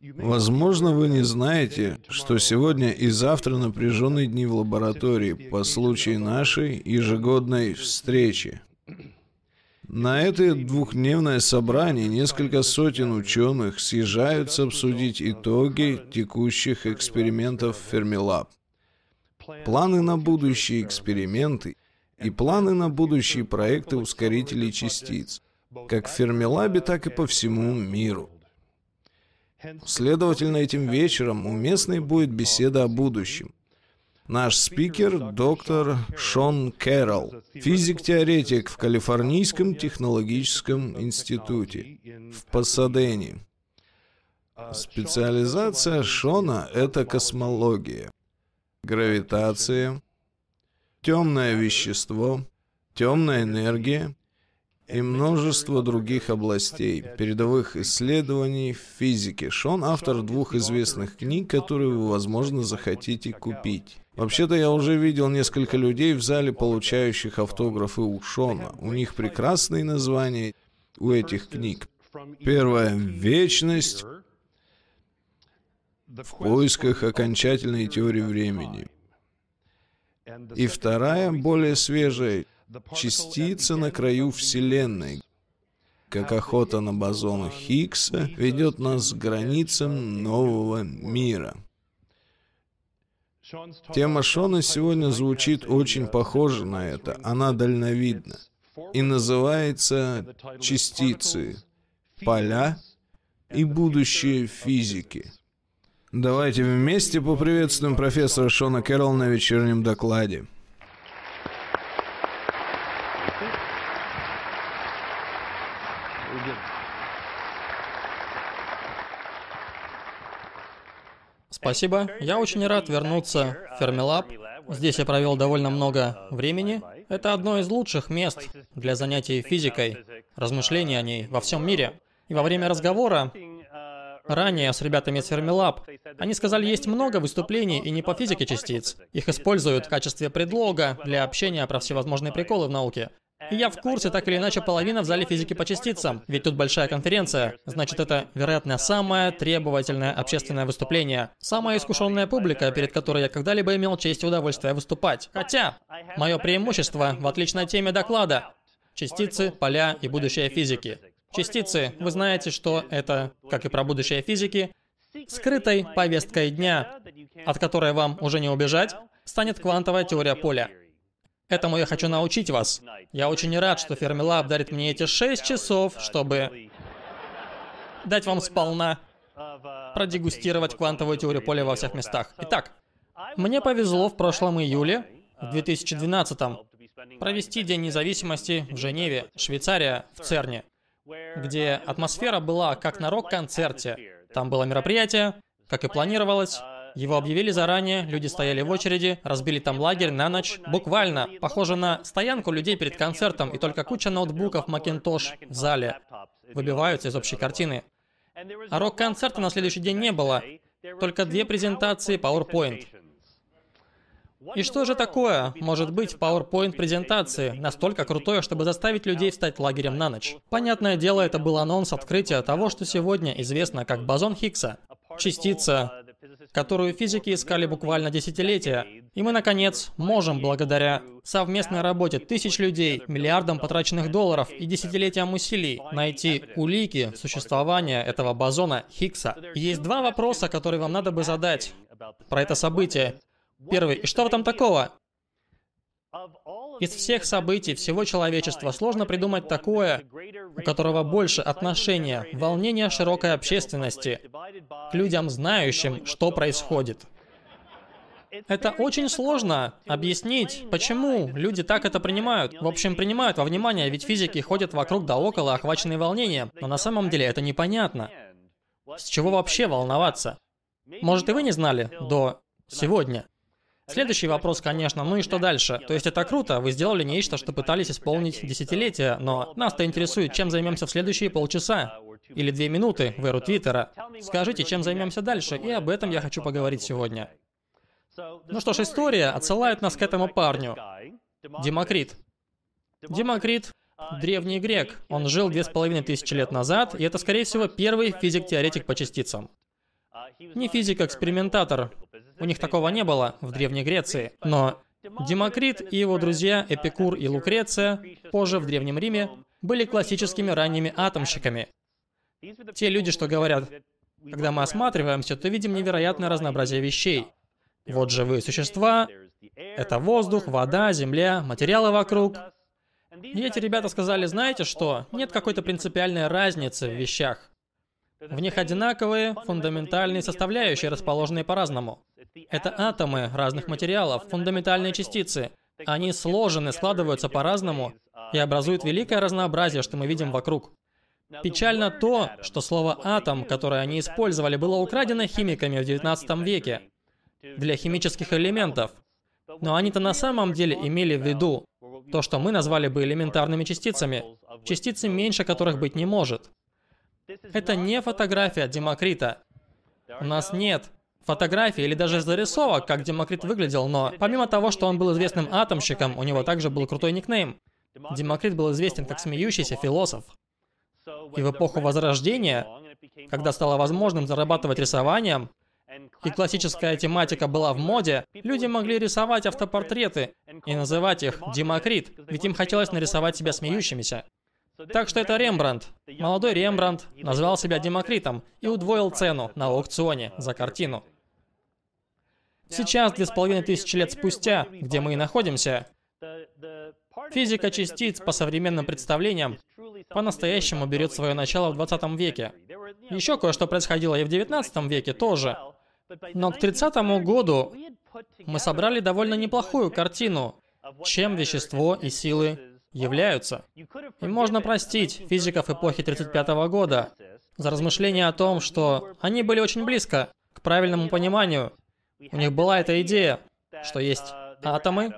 Возможно, вы не знаете, что сегодня и завтра напряженные дни в лаборатории по случаю нашей ежегодной встречи. На это двухдневное собрание несколько сотен ученых съезжаются обсудить итоги текущих экспериментов Fermilab. Планы на будущие эксперименты и планы на будущие проекты ускорителей частиц, как в Фермилабе, так и по всему миру. Следовательно, этим вечером уместной будет беседа о будущем. Наш спикер – доктор Шон Кэрролл, физик-теоретик в Калифорнийском технологическом институте в Пасадене. Специализация Шона – это космология, гравитация, темное вещество, темная энергия и множество других областей, передовых исследований в физике. Шон – автор двух известных книг, которые вы, возможно, захотите купить. Вообще-то я уже видел несколько людей в зале, получающих автографы у Шона. У них прекрасные названия у этих книг. Первое – «Вечность в поисках окончательной теории времени». И вторая, более свежая, частица на краю Вселенной, как охота на бозон Хиггса ведет нас к границам нового мира. Тема Шона сегодня звучит очень похоже на это, она дальновидна. И называется «Частицы, поля и будущее физики». Давайте вместе поприветствуем профессора Шона Кэрролл на вечернем докладе. Спасибо. Я очень рад вернуться в Fermilab. Здесь я провел довольно много времени. Это одно из лучших мест для занятий физикой, размышлений о ней во всем мире. И во время разговора ранее с ребятами из Fermilab, они сказали, есть много выступлений и не по физике частиц. Их используют в качестве предлога для общения про всевозможные приколы в науке. Я в курсе, так или иначе, половина в зале физики по частицам. Ведь тут большая конференция. Значит, это, вероятно, самое требовательное общественное выступление. Самая искушенная публика, перед которой я когда-либо имел честь и удовольствие выступать. Хотя, мое преимущество в отличной теме доклада. Частицы, поля и будущее физики. Частицы, вы знаете, что это, как и про будущее физики, скрытой повесткой дня, от которой вам уже не убежать, станет квантовая теория поля. Этому я хочу научить вас. Я очень рад, что Fermilab дарит мне эти 6 часов, чтобы дать вам сполна продегустировать квантовую теорию поля во всех местах. Итак, мне повезло в прошлом июле, в 2012 провести День независимости в Женеве, Швейцария, в ЦЕРНе, где атмосфера была как на рок-концерте. Там было мероприятие, как и планировалось, его объявили заранее, люди стояли в очереди, разбили там лагерь на ночь. Буквально. Похоже на стоянку людей перед концертом, и только куча ноутбуков Macintosh в зале выбиваются из общей картины. А рок-концерта на следующий день не было. Только две презентации PowerPoint. И что же такое может быть в PowerPoint презентации, настолько крутое, чтобы заставить людей встать лагерем на ночь? Понятное дело, это был анонс открытия того, что сегодня известно как бозон Хиггса. Частица, которую физики искали буквально десятилетия. И мы, наконец, можем, благодаря совместной работе тысяч людей, миллиардам потраченных долларов и десятилетиям усилий, найти улики существования этого бозона Хиггса. есть два вопроса, которые вам надо бы задать про это событие. Первый. И что в этом такого? Из всех событий всего человечества сложно придумать такое, у которого больше отношения, волнения широкой общественности к людям, знающим, что происходит. Это очень сложно объяснить, почему люди так это принимают. В общем, принимают во внимание, ведь физики ходят вокруг да около, охваченные волнением. Но на самом деле это непонятно. С чего вообще волноваться? Может, и вы не знали до сегодня. Следующий вопрос, конечно, ну и что дальше? То есть это круто, вы сделали нечто, что пытались исполнить десятилетия, но нас-то интересует, чем займемся в следующие полчаса или две минуты в эру Твиттера. Скажите, чем займемся дальше, и об этом я хочу поговорить сегодня. Ну что ж, история отсылает нас к этому парню. Демокрит. Демокрит древний грек. Он жил две с половиной тысячи лет назад, и это, скорее всего, первый физик-теоретик по частицам. Не физик-экспериментатор. У них такого не было в Древней Греции. Но Демокрит и его друзья Эпикур и Лукреция, позже в Древнем Риме, были классическими ранними атомщиками. Те люди, что говорят, когда мы осматриваемся, то видим невероятное разнообразие вещей. Вот живые существа, это воздух, вода, земля, материалы вокруг. И эти ребята сказали, знаете что, нет какой-то принципиальной разницы в вещах. В них одинаковые фундаментальные составляющие, расположенные по-разному. Это атомы разных материалов, фундаментальные частицы. Они сложены, складываются по-разному и образуют великое разнообразие, что мы видим вокруг. Печально то, что слово «атом», которое они использовали, было украдено химиками в 19 веке для химических элементов. Но они-то на самом деле имели в виду то, что мы назвали бы элементарными частицами, частицы меньше которых быть не может. Это не фотография Демокрита. У нас нет фотографий или даже зарисовок, как Демокрит выглядел, но помимо того, что он был известным атомщиком, у него также был крутой никнейм. Демокрит был известен как смеющийся философ. И в эпоху Возрождения, когда стало возможным зарабатывать рисованием, и классическая тематика была в моде, люди могли рисовать автопортреты и называть их Демокрит, ведь им хотелось нарисовать себя смеющимися. Так что это Рембрандт. Молодой Рембрандт назвал себя Демокритом и удвоил цену на аукционе за картину. Сейчас, две с половиной тысячи лет спустя, где мы и находимся, физика частиц по современным представлениям по-настоящему берет свое начало в 20 веке. Еще кое-что происходило и в 19 веке тоже. Но к 30 году мы собрали довольно неплохую картину, чем вещество и силы являются. И можно простить физиков эпохи 35 года за размышления о том, что они были очень близко к правильному пониманию. У них была эта идея, что есть атомы,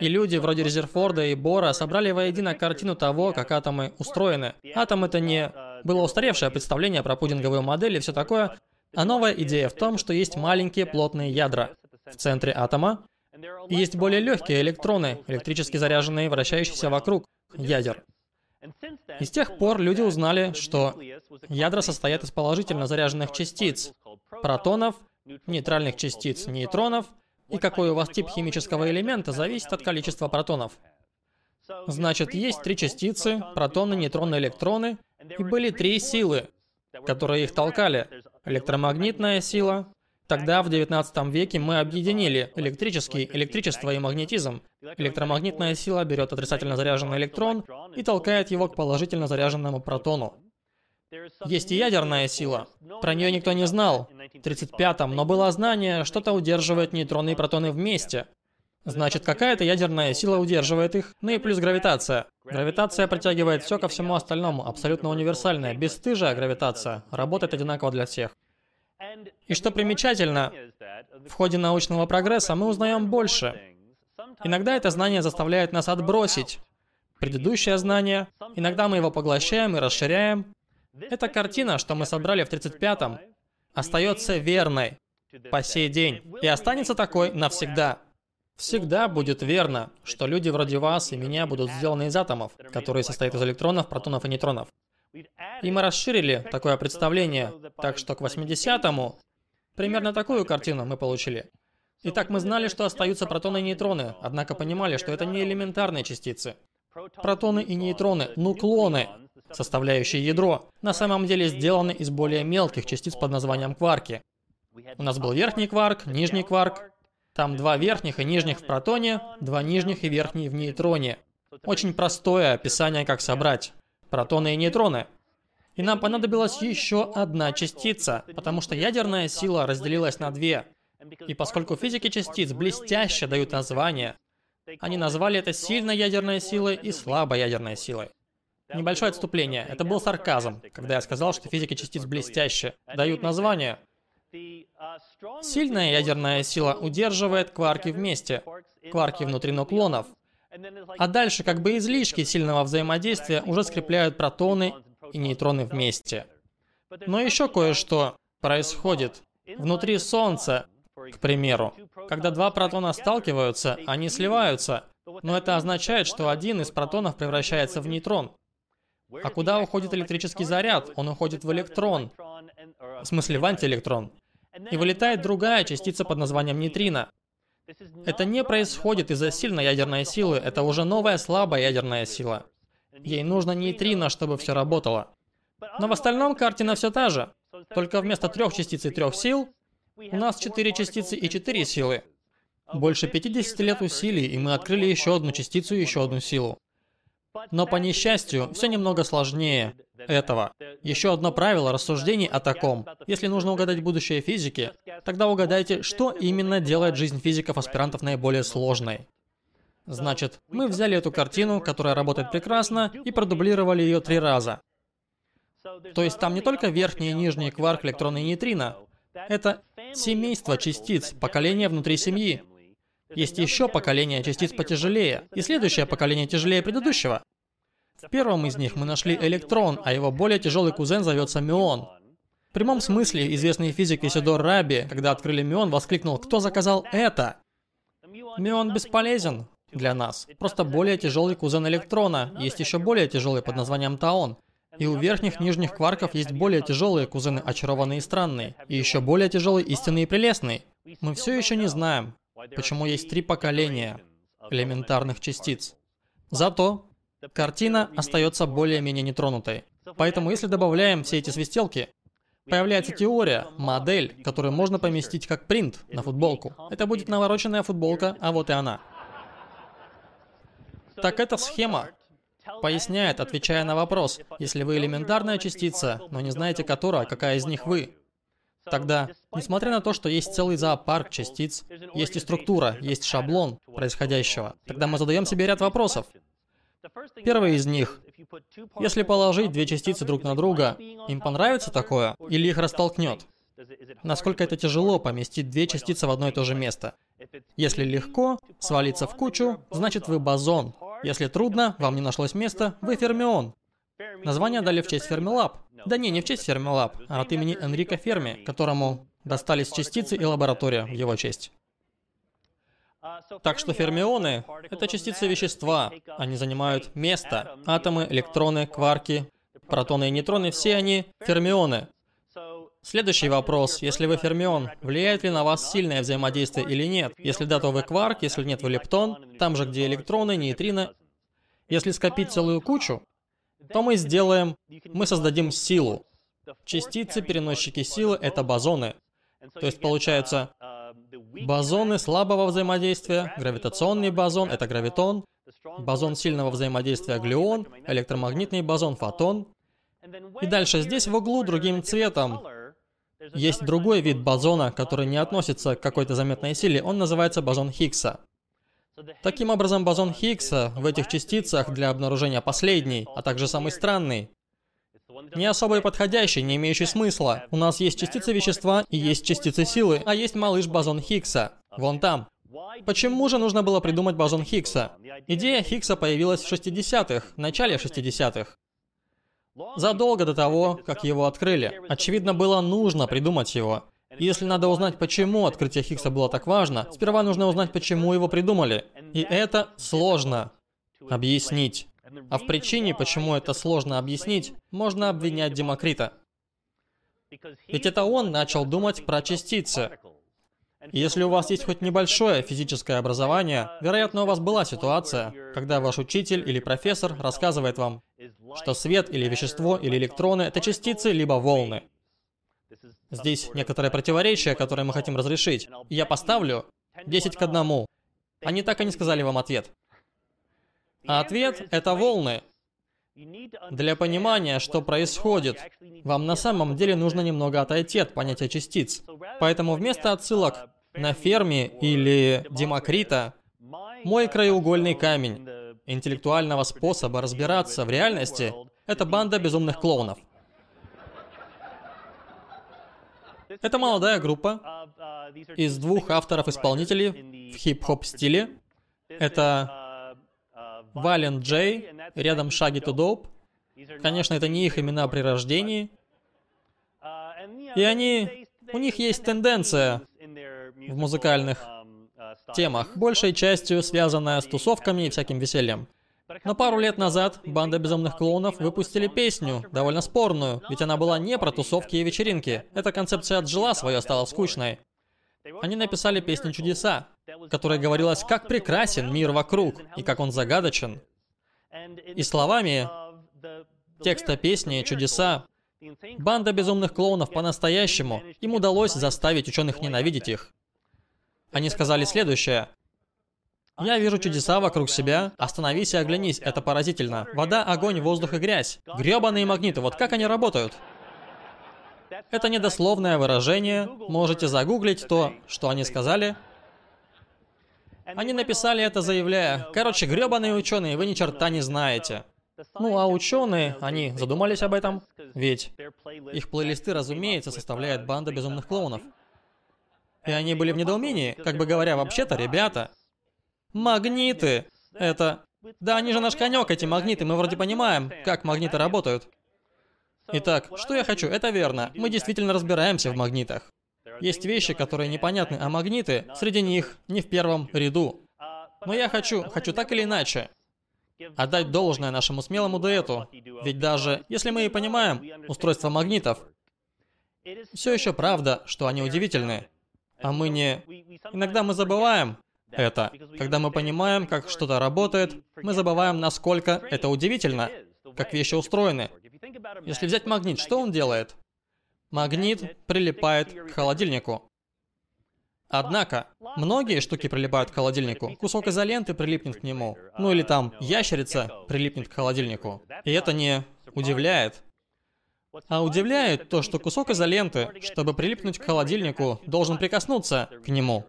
и люди вроде Резерфорда и Бора собрали воедино картину того, как атомы устроены. Атом это не было устаревшее представление про пудинговую модель и все такое, а новая идея в том, что есть маленькие плотные ядра в центре атома, есть более легкие электроны, электрически заряженные, вращающиеся вокруг ядер. И с тех пор люди узнали, что ядра состоят из положительно заряженных частиц, протонов, нейтральных частиц, нейтронов, и какой у вас тип химического элемента зависит от количества протонов. Значит, есть три частицы, протоны, нейтроны, электроны, и были три силы, которые их толкали. Электромагнитная сила. Тогда, в 19 веке, мы объединили электрический, электричество и магнетизм. Электромагнитная сила берет отрицательно заряженный электрон и толкает его к положительно заряженному протону. Есть и ядерная сила. Про нее никто не знал. В 35-м, но было знание, что-то удерживает нейтроны и протоны вместе. Значит, какая-то ядерная сила удерживает их, ну и плюс гравитация. Гравитация притягивает все ко всему остальному, абсолютно универсальная, бесстыжая гравитация, работает одинаково для всех. И что примечательно, в ходе научного прогресса мы узнаем больше. Иногда это знание заставляет нас отбросить предыдущее знание, иногда мы его поглощаем и расширяем. Эта картина, что мы собрали в 35-м, остается верной по сей день и останется такой навсегда. Всегда будет верно, что люди вроде вас и меня будут сделаны из атомов, которые состоят из электронов, протонов и нейтронов. И мы расширили такое представление, так что к 80-му примерно такую картину мы получили. Итак, мы знали, что остаются протоны и нейтроны, однако понимали, что это не элементарные частицы. Протоны и нейтроны, нуклоны, составляющие ядро, на самом деле сделаны из более мелких частиц под названием кварки. У нас был верхний кварк, нижний кварк, там два верхних и нижних в протоне, два нижних и верхний в нейтроне. Очень простое описание, как собрать протоны и нейтроны. И нам понадобилась еще одна частица, потому что ядерная сила разделилась на две. И поскольку физики частиц блестяще дают названия, они назвали это сильной ядерной силой и слабой ядерной силой. Небольшое отступление. Это был сарказм, когда я сказал, что физики частиц блестяще дают названия. Сильная ядерная сила удерживает кварки вместе, кварки внутри нуклонов. А дальше как бы излишки сильного взаимодействия уже скрепляют протоны и нейтроны вместе. Но еще кое-что происходит. Внутри Солнца, к примеру, когда два протона сталкиваются, они сливаются, но это означает, что один из протонов превращается в нейтрон. А куда уходит электрический заряд? Он уходит в электрон. В смысле, в антиэлектрон. и вылетает другая частица под названием нейтрино. Это не происходит из-за сильной ядерной силы, это уже новая слабая ядерная сила. Ей нужно нейтрино, чтобы все работало. Но в остальном картина все та же. Только вместо трех частиц и трех сил, у нас четыре частицы и четыре силы. Больше 50 лет усилий, и мы открыли еще одну частицу и еще одну силу. Но по несчастью, все немного сложнее этого. Еще одно правило рассуждений о таком. Если нужно угадать будущее физики, тогда угадайте, что именно делает жизнь физиков-аспирантов наиболее сложной. Значит, мы взяли эту картину, которая работает прекрасно, и продублировали ее три раза. То есть там не только верхний и нижний кварк, электроны и нейтрино. Это семейство частиц, поколение внутри семьи. Есть еще поколение частиц потяжелее, и следующее поколение тяжелее предыдущего. В первом из них мы нашли электрон, а его более тяжелый кузен зовется мион. В прямом смысле известный физик Исидор Раби, когда открыли мион, воскликнул «Кто заказал это?» Мион бесполезен для нас. Просто более тяжелый кузен электрона. Есть еще более тяжелый под названием таон. И у верхних нижних кварков есть более тяжелые кузены, очарованные и странные. И еще более тяжелый истинный и прелестный. Мы все еще не знаем, почему есть три поколения элементарных частиц. Зато картина остается более-менее нетронутой. Поэтому если добавляем все эти свистелки, появляется теория, модель, которую можно поместить как принт на футболку. Это будет навороченная футболка, а вот и она. Так эта схема поясняет, отвечая на вопрос, если вы элементарная частица, но не знаете которая, какая из них вы, Тогда, несмотря на то, что есть целый зоопарк частиц, есть и структура, есть шаблон происходящего, тогда мы задаем себе ряд вопросов. Первый из них. Если положить две частицы друг на друга, им понравится такое или их растолкнет? Насколько это тяжело поместить две частицы в одно и то же место? Если легко свалиться в кучу, значит вы бозон. Если трудно, вам не нашлось места, вы фермион. Название дали в честь Fermilab. Да не, не в честь Fermilab, а от имени Энрико Ферми, которому достались частицы и лаборатория в его честь. Так что фермионы — это частицы вещества. Они занимают место. Атомы, электроны, кварки, протоны и нейтроны — все они фермионы. Следующий вопрос. Если вы фермион, влияет ли на вас сильное взаимодействие или нет? Если да, то вы кварк, если нет, вы лептон, там же, где электроны, нейтрино. Если скопить целую кучу, то мы сделаем, мы создадим силу. Частицы-переносчики силы — это бозоны. То есть получается, бозоны слабого взаимодействия, гравитационный бозон — это гравитон, бозон сильного взаимодействия — глюон, электромагнитный бозон — фотон. И дальше здесь в углу другим цветом есть другой вид бозона, который не относится к какой-то заметной силе, он называется бозон Хиггса. Таким образом, бозон Хиггса в этих частицах для обнаружения последней, а также самый странный, не особо и подходящий, не имеющий смысла. У нас есть частицы вещества и есть частицы силы, а есть малыш бозон Хиггса. Вон там. Почему же нужно было придумать бозон Хиггса? Идея Хиггса появилась в 60-х, в начале 60-х. Задолго до того, как его открыли. Очевидно, было нужно придумать его. Если надо узнать, почему открытие Хиггса было так важно, сперва нужно узнать, почему его придумали. И это сложно объяснить. А в причине, почему это сложно объяснить, можно обвинять Демокрита. Ведь это он начал думать про частицы. Если у вас есть хоть небольшое физическое образование, вероятно, у вас была ситуация, когда ваш учитель или профессор рассказывает вам, что свет или вещество или электроны — это частицы либо волны. Здесь некоторое противоречие, которое мы хотим разрешить. Я поставлю 10 к 1. Они так и не сказали вам ответ. А ответ — это волны. Для понимания, что происходит, вам на самом деле нужно немного отойти от понятия частиц. Поэтому вместо отсылок на Ферми или Демокрита, мой краеугольный камень интеллектуального способа разбираться в реальности — это банда безумных клоунов. Это молодая группа из двух авторов-исполнителей в хип-хоп стиле. Это Вален Джей, рядом Шаги to Dope. Конечно, это не их имена при рождении. И они... У них есть тенденция в музыкальных темах, большей частью связанная с тусовками и всяким весельем. Но пару лет назад банда безумных клоунов выпустили песню, довольно спорную, ведь она была не про тусовки и вечеринки. Эта концепция отжила свое, стала скучной. Они написали песню «Чудеса», которая говорилась, как прекрасен мир вокруг и как он загадочен. И словами текста песни «Чудеса» банда безумных клоунов по-настоящему, им удалось заставить ученых ненавидеть их. Они сказали следующее. Я вижу чудеса вокруг себя. Остановись и оглянись, это поразительно. Вода, огонь, воздух и грязь. Гребаные магниты, вот как они работают? Это недословное выражение. Можете загуглить то, что они сказали. Они написали это, заявляя, короче, гребаные ученые, вы ни черта не знаете. Ну а ученые, они задумались об этом, ведь их плейлисты, разумеется, составляет банда безумных клоунов. И они были в недоумении, как бы говоря, вообще-то, ребята, магниты, это... Да, они же наш конек, эти магниты, мы вроде понимаем, как магниты работают. Итак, что я хочу, это верно, мы действительно разбираемся в магнитах. Есть вещи, которые непонятны, а магниты среди них не в первом ряду. Но я хочу, хочу так или иначе, отдать должное нашему смелому дуэту. Ведь даже если мы и понимаем устройство магнитов, все еще правда, что они удивительны. А мы не... Иногда мы забываем это. Когда мы понимаем, как что-то работает, мы забываем, насколько это удивительно, как вещи устроены. Если взять магнит, что он делает? Магнит прилипает к холодильнику. Однако, многие штуки прилипают к холодильнику. Кусок изоленты прилипнет к нему. Ну или там ящерица прилипнет к холодильнику. И это не удивляет. А удивляет то, что кусок изоленты, чтобы прилипнуть к холодильнику, должен прикоснуться к нему.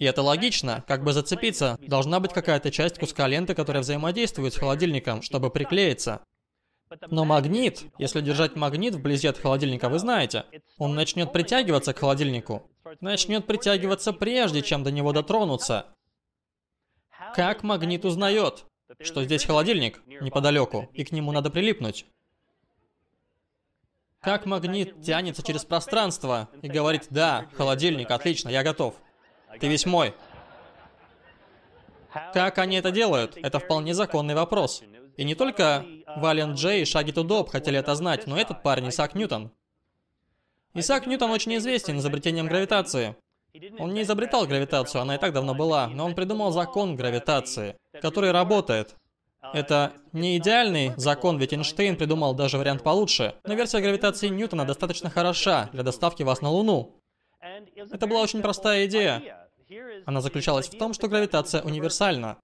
И это логично, как бы зацепиться. Должна быть какая-то часть куска ленты, которая взаимодействует с холодильником, чтобы приклеиться. Но магнит, если держать магнит вблизи от холодильника, вы знаете, он начнет притягиваться к холодильнику. Начнет притягиваться прежде, чем до него дотронуться. Как магнит узнает, что здесь холодильник неподалеку, и к нему надо прилипнуть? Как магнит тянется через пространство и говорит, да, холодильник, отлично, я готов. Ты весь мой. Как они это делают? Это вполне законный вопрос. И не только Вален Джей и Шаги Тудоп хотели это знать, но этот парень Исаак Ньютон. Исаак Ньютон очень известен изобретением гравитации. Он не изобретал гравитацию, она и так давно была, но он придумал закон гравитации, который работает. Это не идеальный закон, ведь Эйнштейн придумал даже вариант получше, но версия гравитации Ньютона достаточно хороша для доставки вас на Луну. Это была очень простая идея. Она заключалась в том, что гравитация универсальна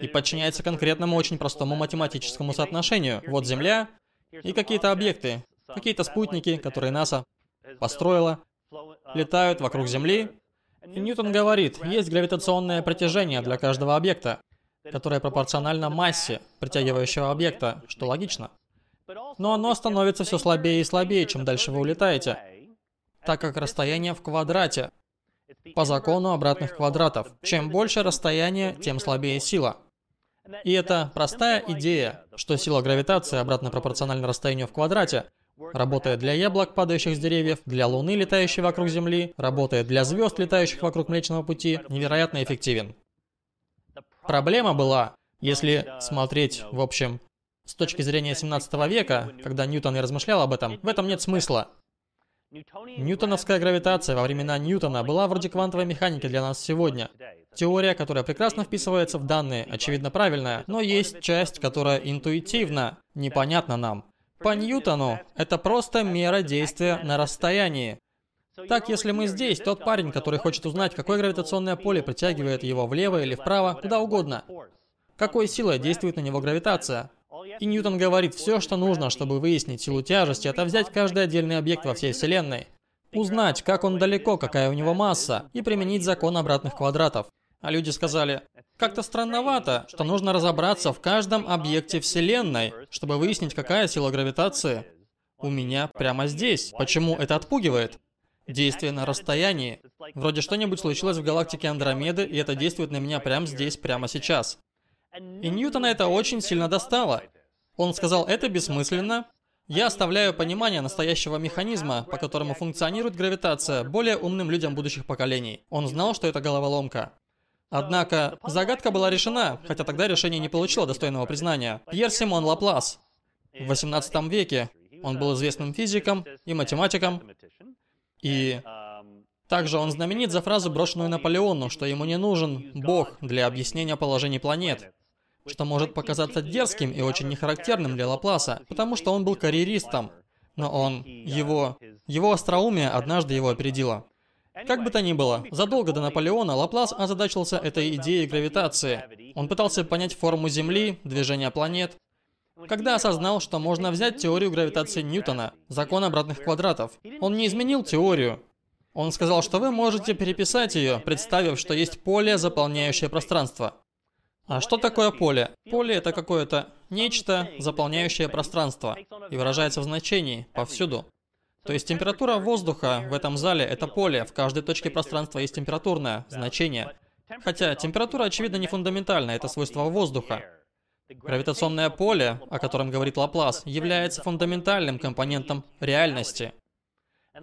и подчиняется конкретному очень простому математическому соотношению. Вот Земля и какие-то объекты, какие-то спутники, которые НАСА построила, летают вокруг Земли. И Ньютон говорит, есть гравитационное притяжение для каждого объекта, которое пропорционально массе притягивающего объекта, что логично. Но оно становится все слабее и слабее, чем дальше вы улетаете, так как расстояние в квадрате по закону обратных квадратов. Чем больше расстояние, тем слабее сила. И это простая идея, что сила гравитации обратно пропорциональна расстоянию в квадрате, работает для яблок, падающих с деревьев, для Луны, летающей вокруг Земли, работает для звезд, летающих вокруг Млечного Пути, невероятно эффективен. Проблема была, если смотреть, в общем, с точки зрения 17 века, когда Ньютон и размышлял об этом, в этом нет смысла. Ньютоновская гравитация во времена Ньютона была вроде квантовой механики для нас сегодня. Теория, которая прекрасно вписывается в данные, очевидно правильная, но есть часть, которая интуитивно непонятна нам. По Ньютону это просто мера действия на расстоянии. Так, если мы здесь, тот парень, который хочет узнать, какое гравитационное поле притягивает его влево или вправо, куда угодно. Какой силой действует на него гравитация? И Ньютон говорит, все, что нужно, чтобы выяснить силу тяжести, это взять каждый отдельный объект во всей Вселенной, узнать, как он далеко, какая у него масса, и применить закон обратных квадратов. А люди сказали, как-то странновато, что нужно разобраться в каждом объекте Вселенной, чтобы выяснить, какая сила гравитации у меня прямо здесь. Почему это отпугивает? Действие на расстоянии. Вроде что-нибудь случилось в галактике Андромеды, и это действует на меня прямо здесь, прямо сейчас. И Ньютона это очень сильно достало. Он сказал, это бессмысленно. Я оставляю понимание настоящего механизма, по которому функционирует гравитация, более умным людям будущих поколений. Он знал, что это головоломка. Однако загадка была решена, хотя тогда решение не получило достойного признания. Пьер Симон Лаплас в 18 веке. Он был известным физиком и математиком. И также он знаменит за фразу, брошенную Наполеону, что ему не нужен Бог для объяснения положений планет. Что может показаться дерзким и очень нехарактерным для Лапласа, потому что он был карьеристом. Но он, его, его остроумие однажды его опередило. Как бы то ни было, задолго до Наполеона Лаплас озадачился этой идеей гравитации. Он пытался понять форму Земли, движение планет, когда осознал, что можно взять теорию гравитации Ньютона, закон обратных квадратов. Он не изменил теорию. Он сказал, что вы можете переписать ее, представив, что есть поле, заполняющее пространство. А что такое поле? Поле это какое-то нечто, заполняющее пространство, и выражается в значении, повсюду. То есть температура воздуха в этом зале – это поле, в каждой точке пространства есть температурное значение. Хотя температура, очевидно, не фундаментальна, это свойство воздуха. Гравитационное поле, о котором говорит Лаплас, является фундаментальным компонентом реальности.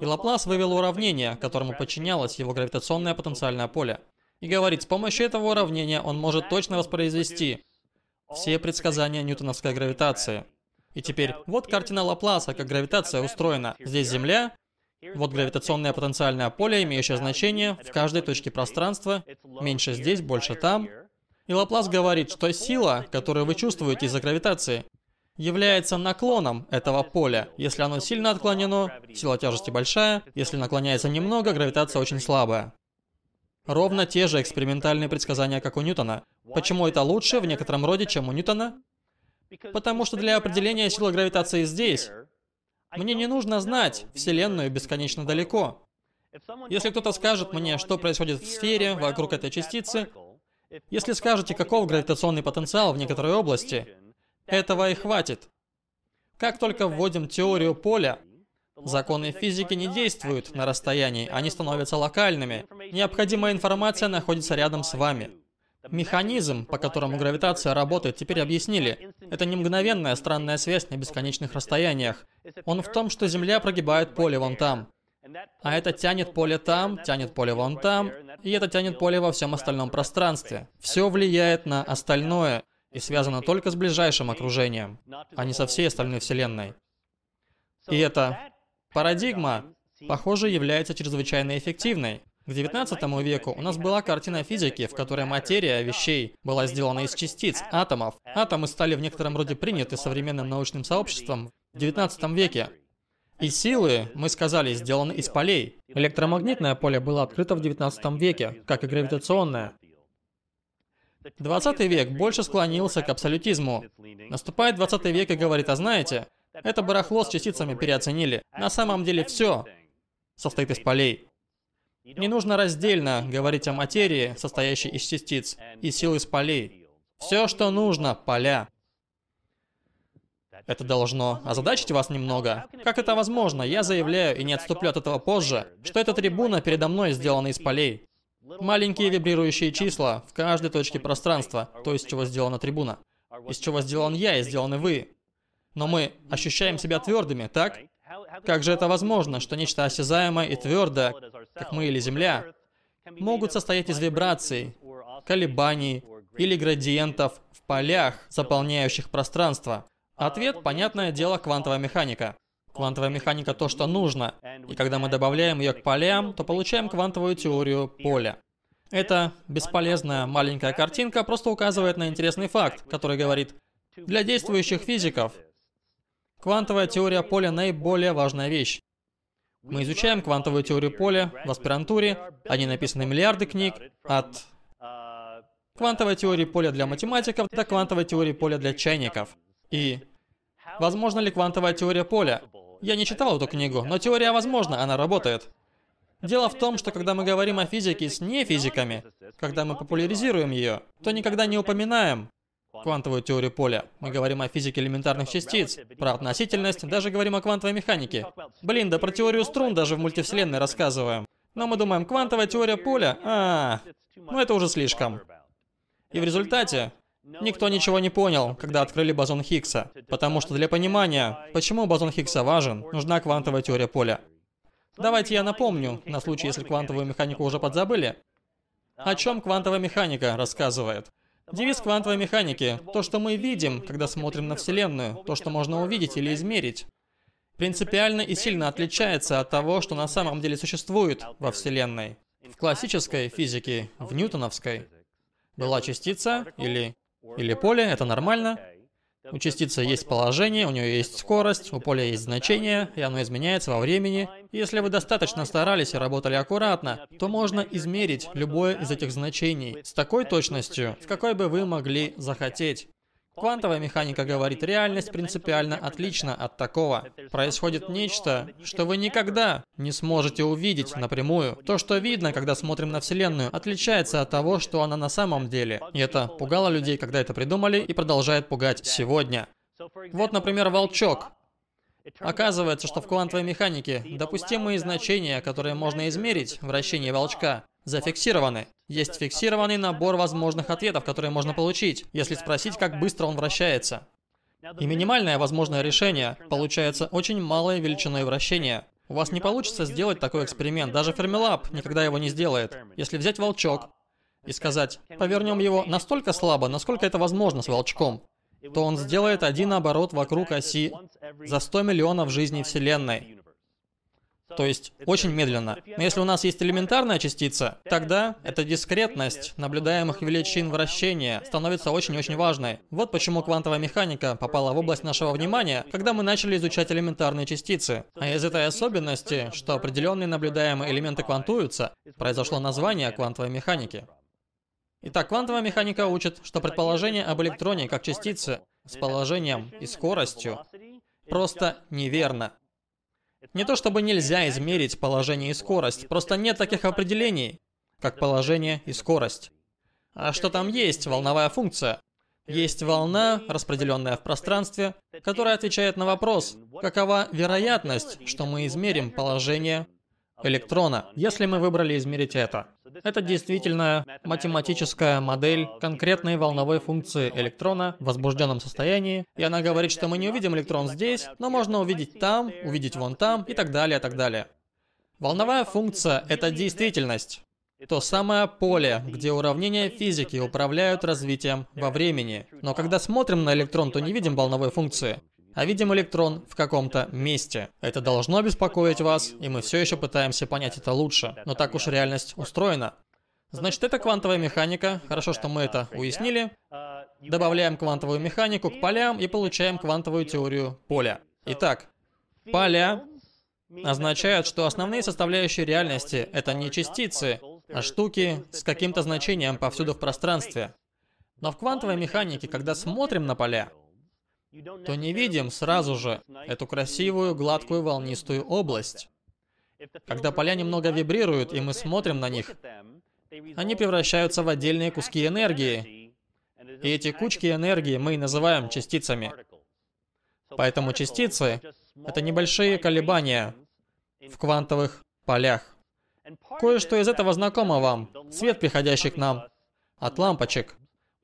И Лаплас вывел уравнение, которому подчинялось его гравитационное потенциальное поле. И говорит, с помощью этого уравнения он может точно воспроизвести все предсказания ньютоновской гравитации. И теперь, вот картина Лапласа, как гравитация устроена. Здесь Земля, вот гравитационное потенциальное поле, имеющее значение в каждой точке пространства, меньше здесь, больше там, и Лаплас говорит, что сила, которую вы чувствуете из-за гравитации, является наклоном этого поля. Если оно сильно отклонено, сила тяжести большая, если наклоняется немного, гравитация очень слабая. Ровно те же экспериментальные предсказания, как у Ньютона. Почему это лучше в некотором роде, чем у Ньютона? Потому что для определения силы гравитации здесь, мне не нужно знать Вселенную бесконечно далеко. Если кто-то скажет мне, что происходит в сфере вокруг этой частицы, если скажете, каков гравитационный потенциал в некоторой области, этого и хватит. Как только вводим теорию поля, законы физики не действуют на расстоянии, они становятся локальными. Необходимая информация находится рядом с вами. Механизм, по которому гравитация работает, теперь объяснили. Это не мгновенная странная связь на бесконечных расстояниях. Он в том, что Земля прогибает поле вон там. А это тянет поле там, тянет поле вон там, и это тянет поле во всем остальном пространстве. Все влияет на остальное и связано только с ближайшим окружением, а не со всей остальной Вселенной. И эта парадигма, похоже, является чрезвычайно эффективной. К 19 веку у нас была картина физики, в которой материя вещей была сделана из частиц, атомов. Атомы стали в некотором роде приняты современным научным сообществом в 19 веке. И силы, мы сказали, сделаны из полей. Электромагнитное поле было открыто в 19 веке, как и гравитационное. 20 век больше склонился к абсолютизму. Наступает 20 век и говорит, а знаете, это барахло с частицами переоценили. На самом деле все состоит из полей. Не нужно раздельно говорить о материи, состоящей из частиц, и сил из полей. Все, что нужно, поля. Это должно озадачить вас немного. Как это возможно? Я заявляю, и не отступлю от этого позже, что эта трибуна передо мной сделана из полей. Маленькие вибрирующие числа в каждой точке пространства, то, из чего сделана трибуна. Из чего сделан я и сделаны вы. Но мы ощущаем себя твердыми, так? Как же это возможно, что нечто осязаемое и твердое, как мы или Земля, могут состоять из вибраций, колебаний или градиентов в полях, заполняющих пространство? Ответ, понятное дело, квантовая механика. Квантовая механика то, что нужно. И когда мы добавляем ее к полям, то получаем квантовую теорию поля. Эта бесполезная маленькая картинка просто указывает на интересный факт, который говорит, для действующих физиков квантовая теория поля наиболее важная вещь. Мы изучаем квантовую теорию поля в аспирантуре, о ней написаны миллиарды книг, от квантовой теории поля для математиков до квантовой теории поля для чайников. И возможно ли квантовая теория поля? Я не читал эту книгу, но теория возможна, она работает. Дело в том, что когда мы говорим о физике с нефизиками, когда мы популяризируем ее, то никогда не упоминаем квантовую теорию поля. Мы говорим о физике элементарных частиц, про относительность, даже говорим о квантовой механике. Блин, да про теорию струн даже в мультивселенной рассказываем. Но мы думаем, квантовая теория поля? А, ну это уже слишком. И в результате Никто ничего не понял, когда открыли бозон Хиггса, потому что для понимания, почему бозон Хиггса важен, нужна квантовая теория поля. Давайте я напомню, на случай, если квантовую механику уже подзабыли. О чем квантовая механика рассказывает? Девиз квантовой механики – то, что мы видим, когда смотрим на Вселенную, то, что можно увидеть или измерить, принципиально и сильно отличается от того, что на самом деле существует во Вселенной. В классической физике, в ньютоновской, была частица или, или поле, это нормально, у частицы есть положение, у нее есть скорость, у поля есть значение, и оно изменяется во времени. Если вы достаточно старались и работали аккуратно, то можно измерить любое из этих значений с такой точностью, с какой бы вы могли захотеть. Квантовая механика говорит, реальность принципиально отлична от такого. Происходит нечто, что вы никогда не сможете увидеть напрямую. То, что видно, когда смотрим на Вселенную, отличается от того, что она на самом деле. И это пугало людей, когда это придумали, и продолжает пугать сегодня. Вот, например, волчок. Оказывается, что в квантовой механике допустимые значения, которые можно измерить, вращение волчка, зафиксированы. Есть фиксированный набор возможных ответов, которые можно получить, если спросить, как быстро он вращается. И минимальное возможное решение получается очень малой величиной вращения. У вас не получится сделать такой эксперимент, даже Fermilab никогда его не сделает. Если взять волчок и сказать, повернем его настолько слабо, насколько это возможно с волчком, то он сделает один оборот вокруг оси за 100 миллионов жизней Вселенной. То есть очень медленно. Но если у нас есть элементарная частица, тогда эта дискретность наблюдаемых величин вращения становится очень-очень важной. Вот почему квантовая механика попала в область нашего внимания, когда мы начали изучать элементарные частицы. А из этой особенности, что определенные наблюдаемые элементы квантуются, произошло название квантовой механики. Итак, квантовая механика учит, что предположение об электроне как частице с положением и скоростью просто неверно. Не то чтобы нельзя измерить положение и скорость, просто нет таких определений, как положение и скорость. А что там есть? Волновая функция. Есть волна, распределенная в пространстве, которая отвечает на вопрос, какова вероятность, что мы измерим положение электрона, если мы выбрали измерить это. Это действительно математическая модель конкретной волновой функции электрона в возбужденном состоянии, и она говорит, что мы не увидим электрон здесь, но можно увидеть там, увидеть вон там и так далее, и так далее. Волновая функция — это действительность. То самое поле, где уравнения физики управляют развитием во времени. Но когда смотрим на электрон, то не видим волновой функции а видим электрон в каком-то месте. Это должно беспокоить вас, и мы все еще пытаемся понять это лучше. Но так уж реальность устроена. Значит, это квантовая механика. Хорошо, что мы это уяснили. Добавляем квантовую механику к полям и получаем квантовую теорию поля. Итак, поля означают, что основные составляющие реальности — это не частицы, а штуки с каким-то значением повсюду в пространстве. Но в квантовой механике, когда смотрим на поля, то не видим сразу же эту красивую, гладкую, волнистую область. Когда поля немного вибрируют, и мы смотрим на них, они превращаются в отдельные куски энергии. И эти кучки энергии мы и называем частицами. Поэтому частицы — это небольшие колебания в квантовых полях. Кое-что из этого знакомо вам. Свет, приходящий к нам от лампочек.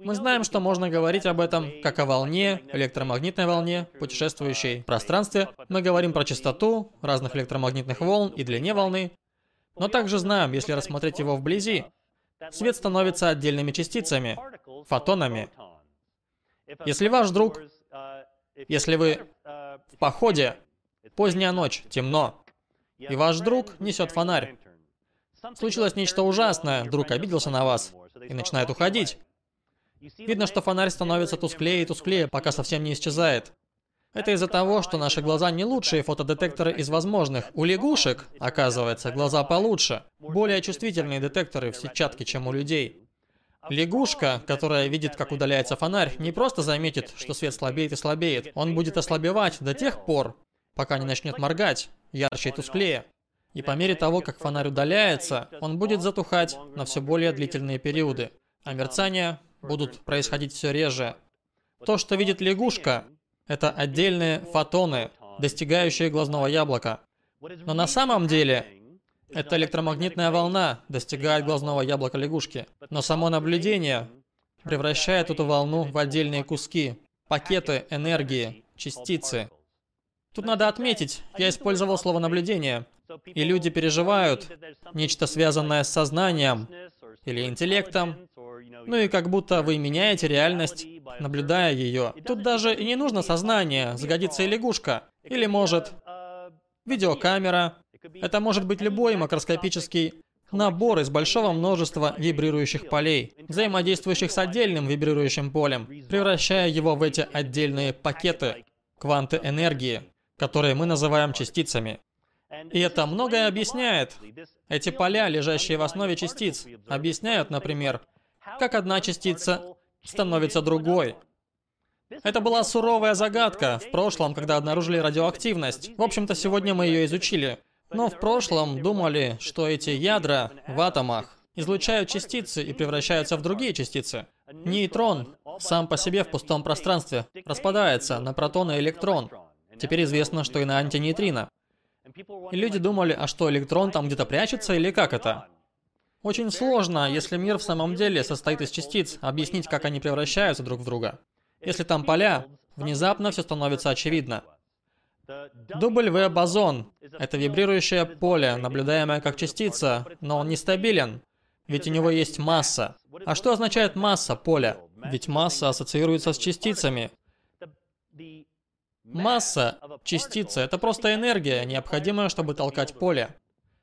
Мы знаем, что можно говорить об этом как о волне, электромагнитной волне, путешествующей в пространстве. Мы говорим про частоту разных электромагнитных волн и длине волны. Но также знаем, если рассмотреть его вблизи, свет становится отдельными частицами, фотонами. Если ваш друг, если вы в походе, поздняя ночь, темно, и ваш друг несет фонарь, случилось нечто ужасное, друг обиделся на вас и начинает уходить. Видно, что фонарь становится тусклее и тусклее, пока совсем не исчезает. Это из-за того, что наши глаза не лучшие фотодетекторы из возможных. У лягушек, оказывается, глаза получше. Более чувствительные детекторы в сетчатке, чем у людей. Лягушка, которая видит, как удаляется фонарь, не просто заметит, что свет слабеет и слабеет. Он будет ослабевать до тех пор, пока не начнет моргать, ярче и тусклее. И по мере того, как фонарь удаляется, он будет затухать на все более длительные периоды. А мерцание будут происходить все реже. То, что видит лягушка, это отдельные фотоны, достигающие глазного яблока. Но на самом деле, это электромагнитная волна достигает глазного яблока лягушки. Но само наблюдение превращает эту волну в отдельные куски, пакеты энергии, частицы. Тут надо отметить, я использовал слово наблюдение, и люди переживают нечто связанное с сознанием, или интеллектом. Ну и как будто вы меняете реальность, наблюдая ее. Тут даже и не нужно сознание, сгодится и лягушка. Или может видеокамера. Это может быть любой макроскопический набор из большого множества вибрирующих полей, взаимодействующих с отдельным вибрирующим полем, превращая его в эти отдельные пакеты, кванты энергии, которые мы называем частицами. И это многое объясняет. Эти поля, лежащие в основе частиц, объясняют, например, как одна частица становится другой. Это была суровая загадка в прошлом, когда обнаружили радиоактивность. В общем-то, сегодня мы ее изучили. Но в прошлом думали, что эти ядра в атомах излучают частицы и превращаются в другие частицы. Нейтрон сам по себе в пустом пространстве распадается на протон и электрон. Теперь известно, что и на антинейтрино. И люди думали, а что, электрон там где-то прячется или как это? Очень сложно, если мир в самом деле состоит из частиц, объяснить, как они превращаются друг в друга. Если там поля, внезапно все становится очевидно. W-бозон — это вибрирующее поле, наблюдаемое как частица, но он нестабилен, ведь у него есть масса. А что означает масса поля? Ведь масса ассоциируется с частицами. Масса частицы — это просто энергия, необходимая, чтобы толкать поле.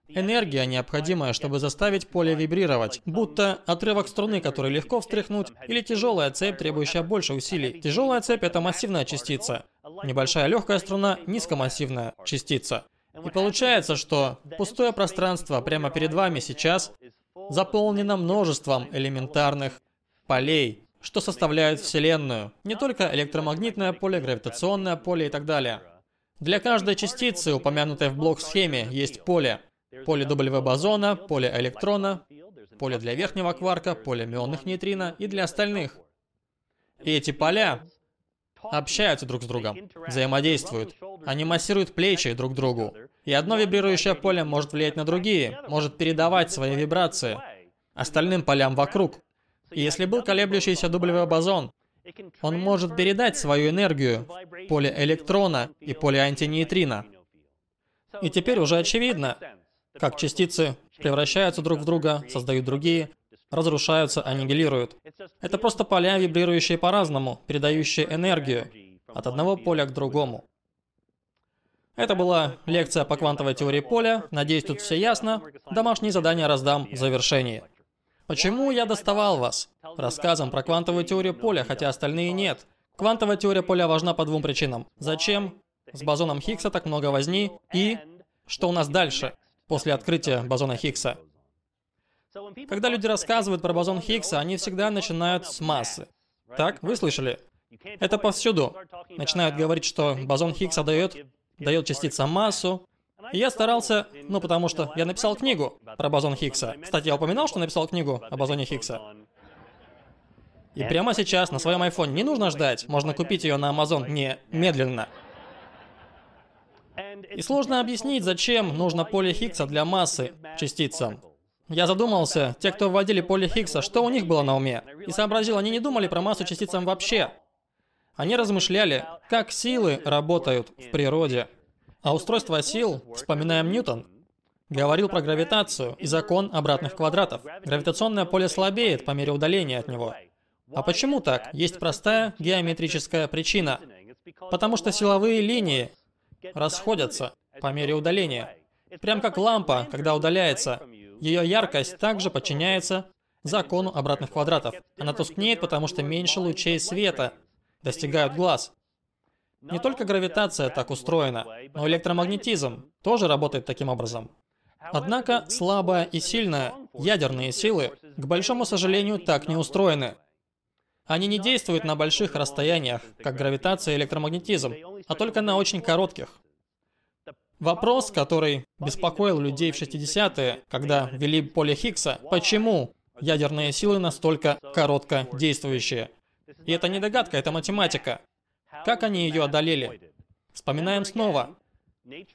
Энергия, необходимая, чтобы заставить поле вибрировать, будто отрывок струны, который легко встряхнуть, или тяжелая цепь, требующая больше усилий. Тяжелая цепь — это массивная частица. Небольшая легкая струна — низкомассивная частица. И получается, что пустое пространство прямо перед вами сейчас заполнено множеством элементарных полей, что составляют Вселенную. Не только электромагнитное поле, гравитационное поле и так далее. Для каждой частицы, упомянутой в блок-схеме, есть поле. Поле W-бозона, поле электрона, поле для верхнего кварка, поле мионных нейтрино и для остальных. И эти поля общаются друг с другом, взаимодействуют. Они массируют плечи друг другу. И одно вибрирующее поле может влиять на другие, может передавать свои вибрации остальным полям вокруг. И если был колеблющийся W-бозон, он может передать свою энергию поле электрона и поле антинейтрино. И теперь уже очевидно, как частицы превращаются друг в друга, создают другие, разрушаются, аннигилируют. Это просто поля, вибрирующие по-разному, передающие энергию от одного поля к другому. Это была лекция по квантовой теории поля. Надеюсь, тут все ясно. Домашние задания раздам в завершении. Почему я доставал вас рассказом про квантовую теорию поля, хотя остальные нет? Квантовая теория поля важна по двум причинам. Зачем с бозоном Хиггса так много возни и что у нас дальше? После открытия бозона Хиггса. Когда люди рассказывают про бозон Хиггса, они всегда начинают с массы. Так, вы слышали? Это повсюду. Начинают говорить, что бозон Хиггса дает, дает частицам массу. И я старался, ну потому что я написал книгу про бозон Хиггса. Кстати, я упоминал, что написал книгу о бозоне Хиггса. И прямо сейчас на своем iPhone не нужно ждать, можно купить ее на Amazon не медленно. И сложно объяснить, зачем нужно поле Хиггса для массы частицам. Я задумался, те, кто вводили поле Хиггса, что у них было на уме? И сообразил, они не думали про массу частицам вообще. Они размышляли, как силы работают в природе. А устройство сил, вспоминаем Ньютон, говорил про гравитацию и закон обратных квадратов. Гравитационное поле слабеет по мере удаления от него. А почему так? Есть простая геометрическая причина. Потому что силовые линии расходятся по мере удаления. Прям как лампа, когда удаляется, ее яркость также подчиняется закону обратных квадратов. Она тускнеет, потому что меньше лучей света достигают глаз. Не только гравитация так устроена, но электромагнетизм тоже работает таким образом. Однако слабая и сильная ядерные силы, к большому сожалению, так не устроены. Они не действуют на больших расстояниях, как гравитация и электромагнетизм, а только на очень коротких. Вопрос, который беспокоил людей в 60-е, когда ввели поле Хиггса, почему ядерные силы настолько коротко действующие? И это не догадка, это математика. Как они ее одолели? Вспоминаем снова.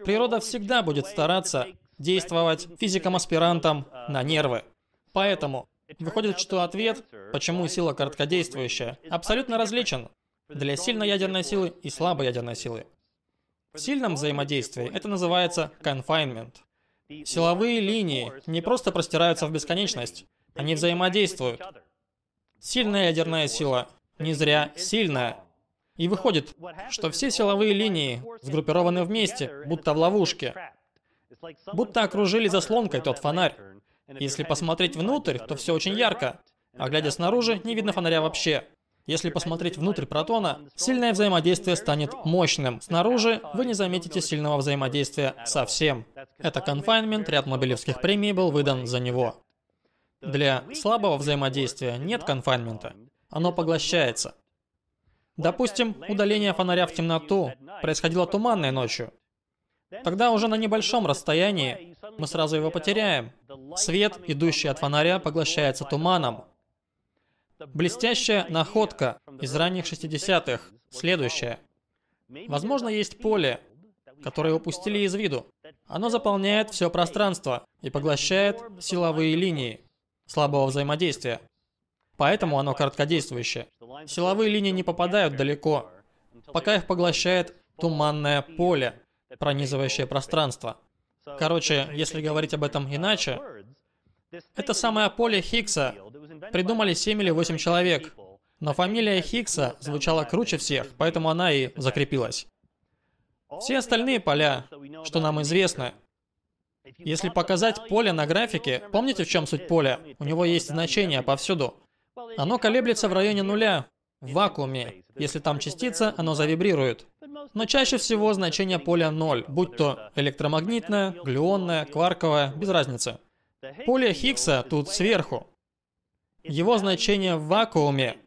Природа всегда будет стараться действовать физикам-аспирантам на нервы. Поэтому Выходит, что ответ, почему сила короткодействующая, абсолютно различен для сильной ядерной силы и слабой ядерной силы. В сильном взаимодействии это называется confinement. Силовые линии не просто простираются в бесконечность, Они взаимодействуют. Сильная ядерная сила. Не зря сильная. И выходит, что все силовые линии сгруппированы вместе, будто в ловушке. Будто окружили заслонкой тот фонарь. Если посмотреть внутрь, то все очень ярко. А глядя снаружи, не видно фонаря вообще. Если посмотреть внутрь протона, сильное взаимодействие станет мощным. Снаружи вы не заметите сильного взаимодействия совсем. Это конфайнмент, ряд Нобелевских премий был выдан за него. Для слабого взаимодействия нет конфайнмента. Оно поглощается. Допустим, удаление фонаря в темноту происходило туманной ночью. Тогда уже на небольшом расстоянии мы сразу его потеряем. Свет, идущий от фонаря, поглощается туманом. Блестящая находка из ранних 60-х. Следующая. Возможно, есть поле, которое упустили из виду. Оно заполняет все пространство и поглощает силовые линии слабого взаимодействия. Поэтому оно короткодействующее. Силовые линии не попадают далеко, пока их поглощает туманное поле, пронизывающее пространство. Короче, если говорить об этом иначе, это самое поле Хиггса придумали 7 или 8 человек, но фамилия Хиггса звучала круче всех, поэтому она и закрепилась. Все остальные поля, что нам известно, если показать поле на графике, помните в чем суть поля? У него есть значение повсюду. Оно колеблется в районе нуля, в вакууме. Если там частица, оно завибрирует. Но чаще всего значение поля ноль, будь то электромагнитное, глюонное, кварковое, без разницы. Поле Хиггса тут сверху. Его значение в вакууме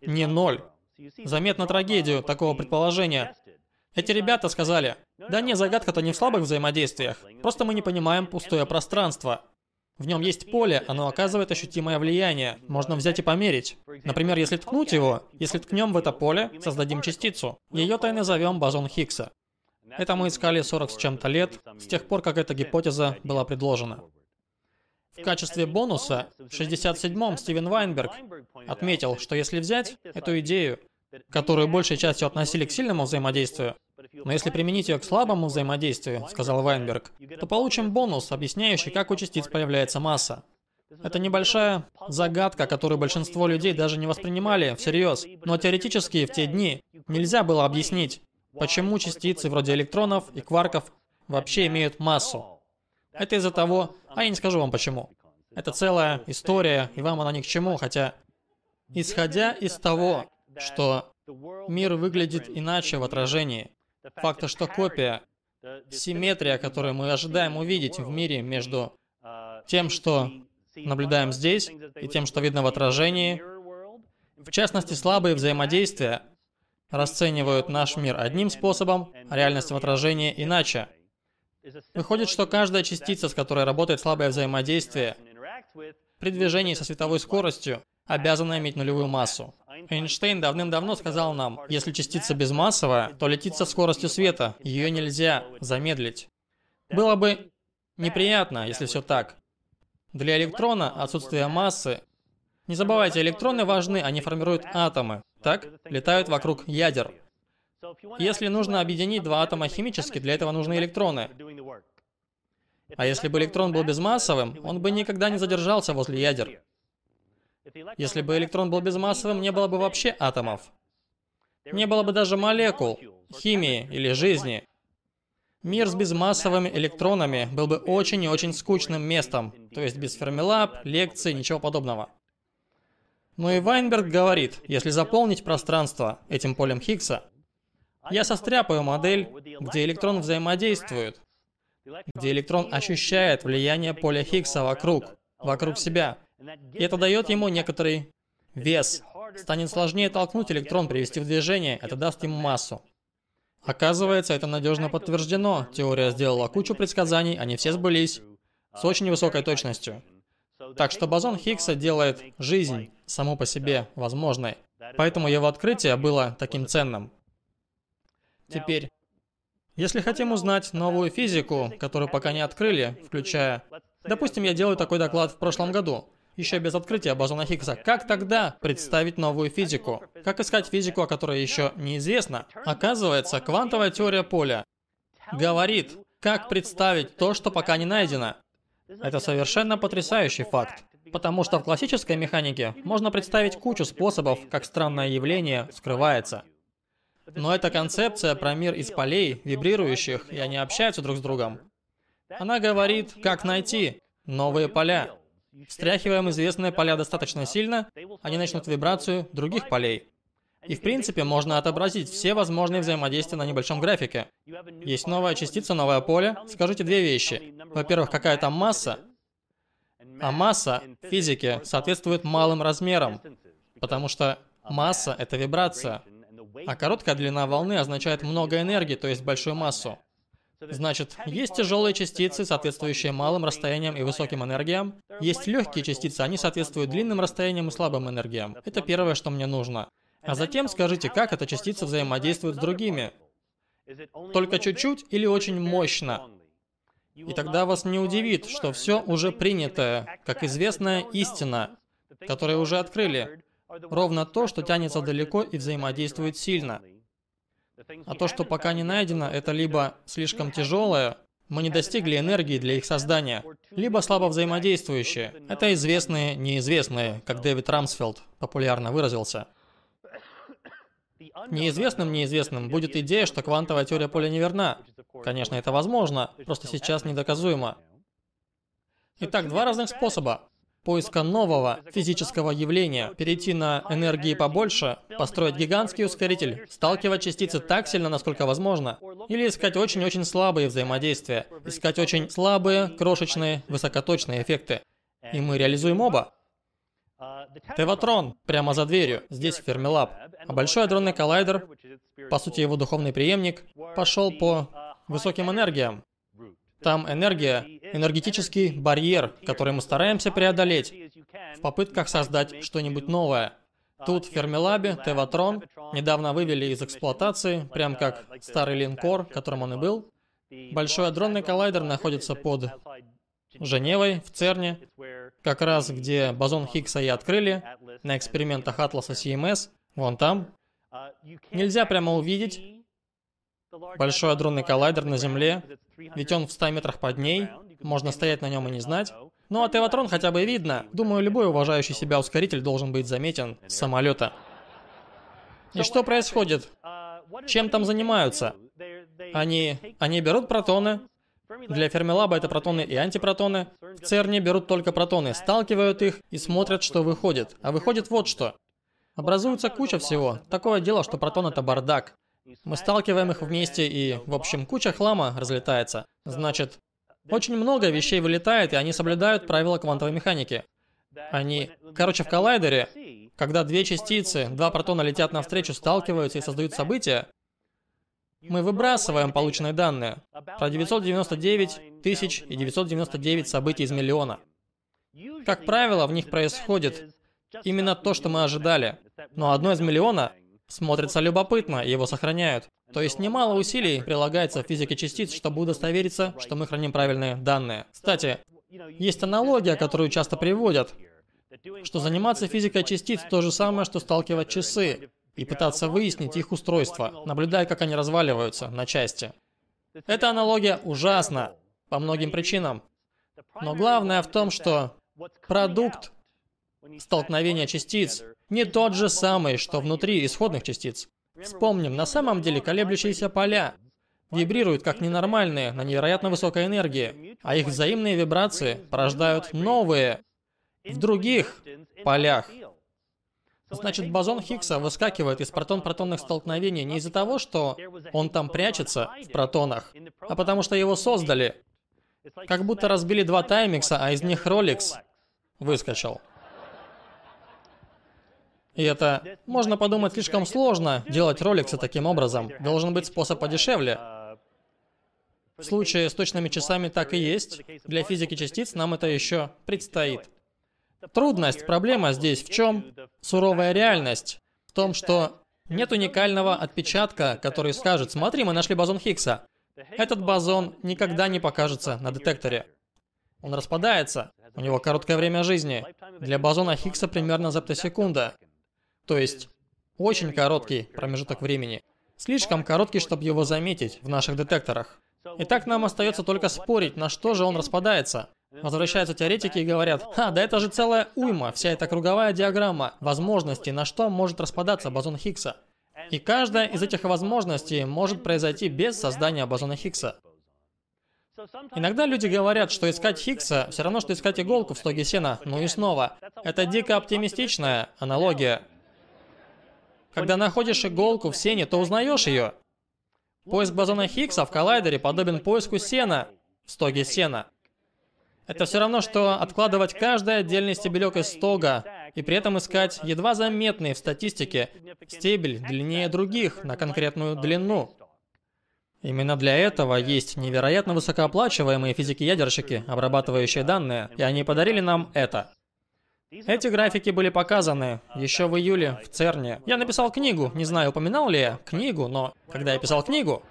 не ноль. Заметно трагедию такого предположения. Эти ребята сказали, да не, загадка-то не в слабых взаимодействиях, просто мы не понимаем пустое пространство. В нем есть поле, оно оказывает ощутимое влияние. Можно взять и померить. Например, если ткнуть его, если ткнем в это поле, создадим частицу. Ее-то и назовем бозон Хиггса. Это мы искали 40 с чем-то лет, с тех пор, как эта гипотеза была предложена. В качестве бонуса в 67-м Стивен Вайнберг отметил, что если взять эту идею, которую большей частью относили к сильному взаимодействию, но если применить ее к слабому взаимодействию, сказал Вайнберг, то получим бонус, объясняющий, как у частиц появляется масса. Это небольшая загадка, которую большинство людей даже не воспринимали всерьез. Но теоретически в те дни нельзя было объяснить, почему частицы вроде электронов и кварков вообще имеют массу. Это из-за того, а я не скажу вам почему. Это целая история, и вам она ни к чему, хотя... Исходя из того, что мир выглядит иначе в отражении, факта, что копия, симметрия, которую мы ожидаем увидеть в мире между тем, что наблюдаем здесь, и тем, что видно в отражении, в частности, слабые взаимодействия расценивают наш мир одним способом, а реальность в отражении иначе. Выходит, что каждая частица, с которой работает слабое взаимодействие, при движении со световой скоростью обязана иметь нулевую массу. Эйнштейн давным-давно сказал нам, если частица безмассовая, то летит со скоростью света, ее нельзя замедлить. Было бы неприятно, если все так. Для электрона отсутствие массы... Не забывайте, электроны важны, они формируют атомы, так? Летают вокруг ядер. Если нужно объединить два атома химически, для этого нужны электроны. А если бы электрон был безмассовым, он бы никогда не задержался возле ядер. Если бы электрон был безмассовым, не было бы вообще атомов. Не было бы даже молекул, химии или жизни. Мир с безмассовыми электронами был бы очень и очень скучным местом, то есть без фермилаб, лекций, ничего подобного. Но и Вайнберг говорит, если заполнить пространство этим полем Хиггса, я состряпаю модель, где электрон взаимодействует, где электрон ощущает влияние поля Хиггса вокруг, вокруг себя, и это дает ему некоторый вес. Станет сложнее толкнуть электрон, привести в движение, это даст ему массу. Оказывается, это надежно подтверждено. Теория сделала кучу предсказаний, они все сбылись с очень высокой точностью. Так что бозон Хиггса делает жизнь саму по себе возможной. Поэтому его открытие было таким ценным. Теперь, если хотим узнать новую физику, которую пока не открыли, включая... Допустим, я делаю такой доклад в прошлом году еще без открытия бозона Хиггса. Как тогда представить новую физику? Как искать физику, о которой еще неизвестно? Оказывается, квантовая теория поля говорит, как представить то, что пока не найдено. Это совершенно потрясающий факт. Потому что в классической механике можно представить кучу способов, как странное явление скрывается. Но эта концепция про мир из полей, вибрирующих, и они общаются друг с другом. Она говорит, как найти новые поля. Встряхиваем известные поля достаточно сильно, они начнут вибрацию других полей. И в принципе можно отобразить все возможные взаимодействия на небольшом графике. Есть новая частица, новое поле. Скажите две вещи. Во-первых, какая там масса? А масса в физике соответствует малым размерам, потому что масса — это вибрация, а короткая длина волны означает много энергии, то есть большую массу. Значит, есть тяжелые частицы, соответствующие малым расстояниям и высоким энергиям. Есть легкие частицы, они соответствуют длинным расстояниям и слабым энергиям. Это первое, что мне нужно. А затем скажите, как эта частица взаимодействует с другими. Только чуть-чуть или очень мощно? И тогда вас не удивит, что все уже принятое, как известная истина, которую уже открыли, ровно то, что тянется далеко и взаимодействует сильно. А то, что пока не найдено, это либо слишком тяжелое, мы не достигли энергии для их создания, либо слабо взаимодействующие. Это известные неизвестные, как Дэвид Рамсфелд популярно выразился. Неизвестным неизвестным будет идея, что квантовая теория поля неверна. Конечно, это возможно, просто сейчас недоказуемо. Итак, два разных способа поиска нового физического явления, перейти на энергии побольше, построить гигантский ускоритель, сталкивать частицы так сильно, насколько возможно, или искать очень-очень слабые взаимодействия, искать очень слабые, крошечные, высокоточные эффекты. И мы реализуем оба. Теватрон прямо за дверью, здесь в Фермилаб. А большой адронный коллайдер, по сути его духовный преемник, пошел по высоким энергиям. Там энергия, энергетический барьер, который мы стараемся преодолеть в попытках создать что-нибудь новое. Тут в Фермилабе Теватрон недавно вывели из эксплуатации, прям как старый линкор, которым он и был. Большой адронный коллайдер находится под Женевой, в ЦЕРНе, как раз где бозон Хиггса и открыли, на экспериментах Атласа CMS, вон там. Нельзя прямо увидеть большой адронный коллайдер на Земле, ведь он в 100 метрах под ней, можно стоять на нем и не знать. Ну а Теватрон хотя бы видно. Думаю, любой уважающий себя ускоритель должен быть заметен с самолета. И что происходит? Чем там занимаются? Они, они берут протоны, для Фермилаба это протоны и антипротоны. В ЦЕРНе берут только протоны, сталкивают их и смотрят, что выходит. А выходит вот что. Образуется куча всего. Такое дело, что протон это бардак. Мы сталкиваем их вместе и, в общем, куча хлама разлетается. Значит, очень много вещей вылетает, и они соблюдают правила квантовой механики. Они... Короче, в коллайдере, когда две частицы, два протона летят навстречу, сталкиваются и создают события, мы выбрасываем полученные данные про 999 тысяч и 999 событий из миллиона. Как правило, в них происходит именно то, что мы ожидали. Но одно из миллиона смотрится любопытно, его сохраняют. То есть немало усилий прилагается в физике частиц, чтобы удостовериться, что мы храним правильные данные. Кстати, есть аналогия, которую часто приводят, что заниматься физикой частиц то же самое, что сталкивать часы и пытаться выяснить их устройство, наблюдая, как они разваливаются на части. Эта аналогия ужасна по многим причинам. Но главное в том, что продукт столкновения частиц не тот же самый, что внутри исходных частиц. Вспомним, на самом деле колеблющиеся поля вибрируют как ненормальные на невероятно высокой энергии, а их взаимные вибрации порождают новые в других полях. Значит, бозон Хиггса выскакивает из протон-протонных столкновений не из-за того, что он там прячется в протонах, а потому что его создали. Как будто разбили два таймикса, а из них Rolex выскочил. И это, можно подумать, слишком сложно делать роликсы таким образом. Должен быть способ подешевле. В случае с точными часами так и есть. Для физики частиц нам это еще предстоит. Трудность, проблема здесь в чем? Суровая реальность. В том, что нет уникального отпечатка, который скажет, смотри, мы нашли бозон Хиггса. Этот бозон никогда не покажется на детекторе. Он распадается, у него короткое время жизни. Для бозона Хиггса примерно зептосекунда. То есть, очень короткий промежуток времени. Слишком короткий, чтобы его заметить в наших детекторах. Итак, нам остается только спорить, на что же он распадается. Возвращаются теоретики и говорят, «Ха, да это же целая уйма, вся эта круговая диаграмма возможностей, на что может распадаться бозон Хиггса». И каждая из этих возможностей может произойти без создания бозона Хиггса. Иногда люди говорят, что искать Хиггса все равно, что искать иголку в стоге сена. Ну и снова, это дико оптимистичная аналогия. Когда находишь иголку в сене, то узнаешь ее. Поиск бозона Хиггса в коллайдере подобен поиску сена в стоге сена. Это все равно, что откладывать каждый отдельный стебелек из стога и при этом искать едва заметный в статистике стебель длиннее других на конкретную длину. Именно для этого есть невероятно высокооплачиваемые физики-ядерщики, обрабатывающие данные, и они подарили нам это. Эти графики были показаны еще в июле в ЦЕРНе. Я написал книгу, не знаю, упоминал ли я книгу, но когда я писал книгу,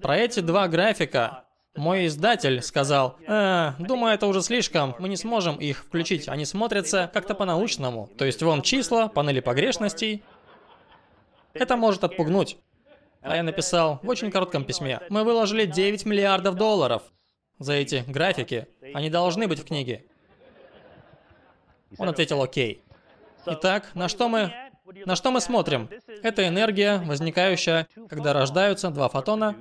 про эти два графика мой издатель сказал, э, думаю, это уже слишком, мы не сможем их включить, они смотрятся как-то по-научному. То есть вон числа, панели погрешностей. Это может отпугнуть. А я написал в очень коротком письме, мы выложили 9 миллиардов долларов за эти графики, они должны быть в книге. Он ответил окей. Итак, на что мы на что мы смотрим? Это энергия, возникающая, когда рождаются два фотона,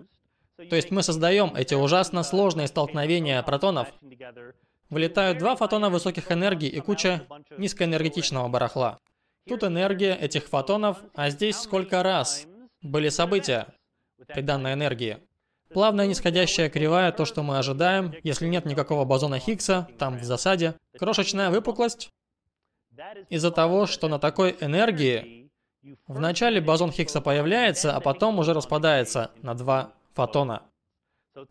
то есть мы создаем эти ужасно сложные столкновения протонов. Вылетают два фотона высоких энергий и куча низкоэнергетичного барахла. Тут энергия этих фотонов, а здесь сколько раз были события при данной энергии. Плавная нисходящая кривая, то, что мы ожидаем, если нет никакого бозона Хиггса, там в засаде. Крошечная выпуклость. Из-за того, что на такой энергии вначале бозон Хиггса появляется, а потом уже распадается на два фотона.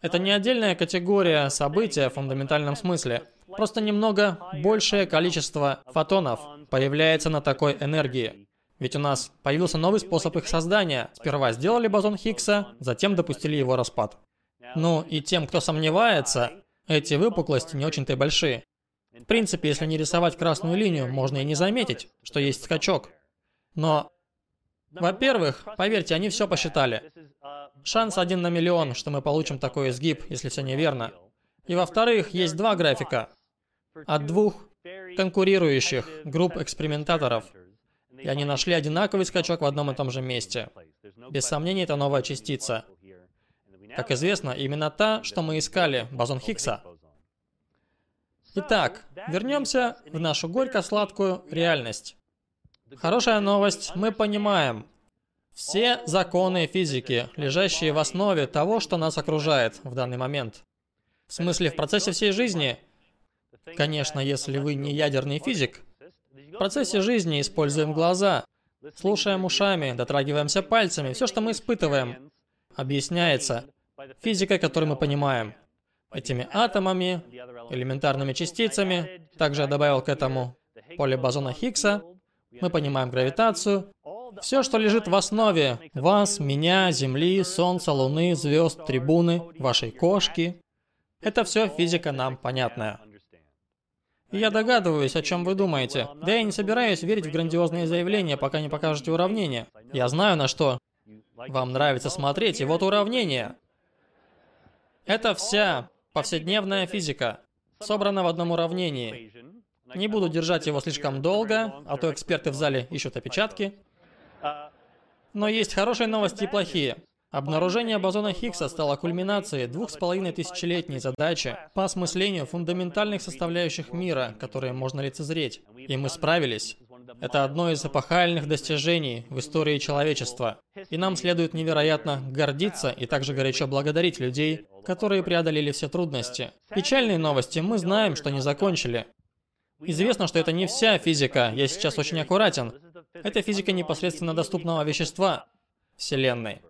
Это не отдельная категория события в фундаментальном смысле. Просто немного большее количество фотонов появляется на такой энергии. Ведь у нас появился новый способ их создания. Сперва сделали бозон Хиггса, затем допустили его распад. Ну и тем, кто сомневается, эти выпуклости не очень-то и большие. В принципе, если не рисовать красную линию, можно и не заметить, что есть скачок. Но во-первых, поверьте, они все посчитали. Шанс один на миллион, что мы получим такой изгиб, если все неверно. И во-вторых, есть два графика от двух конкурирующих групп экспериментаторов. И они нашли одинаковый скачок в одном и том же месте. Без сомнения, это новая частица. Как известно, именно та, что мы искали, бозон Хиггса. Итак, вернемся в нашу горько-сладкую реальность. Хорошая новость, мы понимаем. Все законы физики, лежащие в основе того, что нас окружает в данный момент. В смысле, в процессе всей жизни. Конечно, если вы не ядерный физик. В процессе жизни используем глаза, слушаем ушами, дотрагиваемся пальцами. Все, что мы испытываем, объясняется физикой, которую мы понимаем. Этими атомами, элементарными частицами. Также я добавил к этому поле бозона Хиггса, мы понимаем гравитацию. Все, что лежит в основе вас, меня, Земли, Солнца, Луны, звезд, трибуны, вашей кошки, это все физика нам понятная. И я догадываюсь, о чем вы думаете. Да я не собираюсь верить в грандиозные заявления, пока не покажете уравнение. Я знаю, на что вам нравится смотреть, и вот уравнение. Это вся повседневная физика, собрана в одном уравнении. Не буду держать его слишком долго, а то эксперты в зале ищут опечатки. Но есть хорошие новости и плохие. Обнаружение бозона Хиггса стало кульминацией двух с половиной тысячелетней задачи по осмыслению фундаментальных составляющих мира, которые можно лицезреть. И мы справились. Это одно из эпохальных достижений в истории человечества. И нам следует невероятно гордиться и также горячо благодарить людей, которые преодолели все трудности. Печальные новости мы знаем, что не закончили. Известно, что это не вся физика, я сейчас очень аккуратен. Это физика непосредственно доступного вещества Вселенной.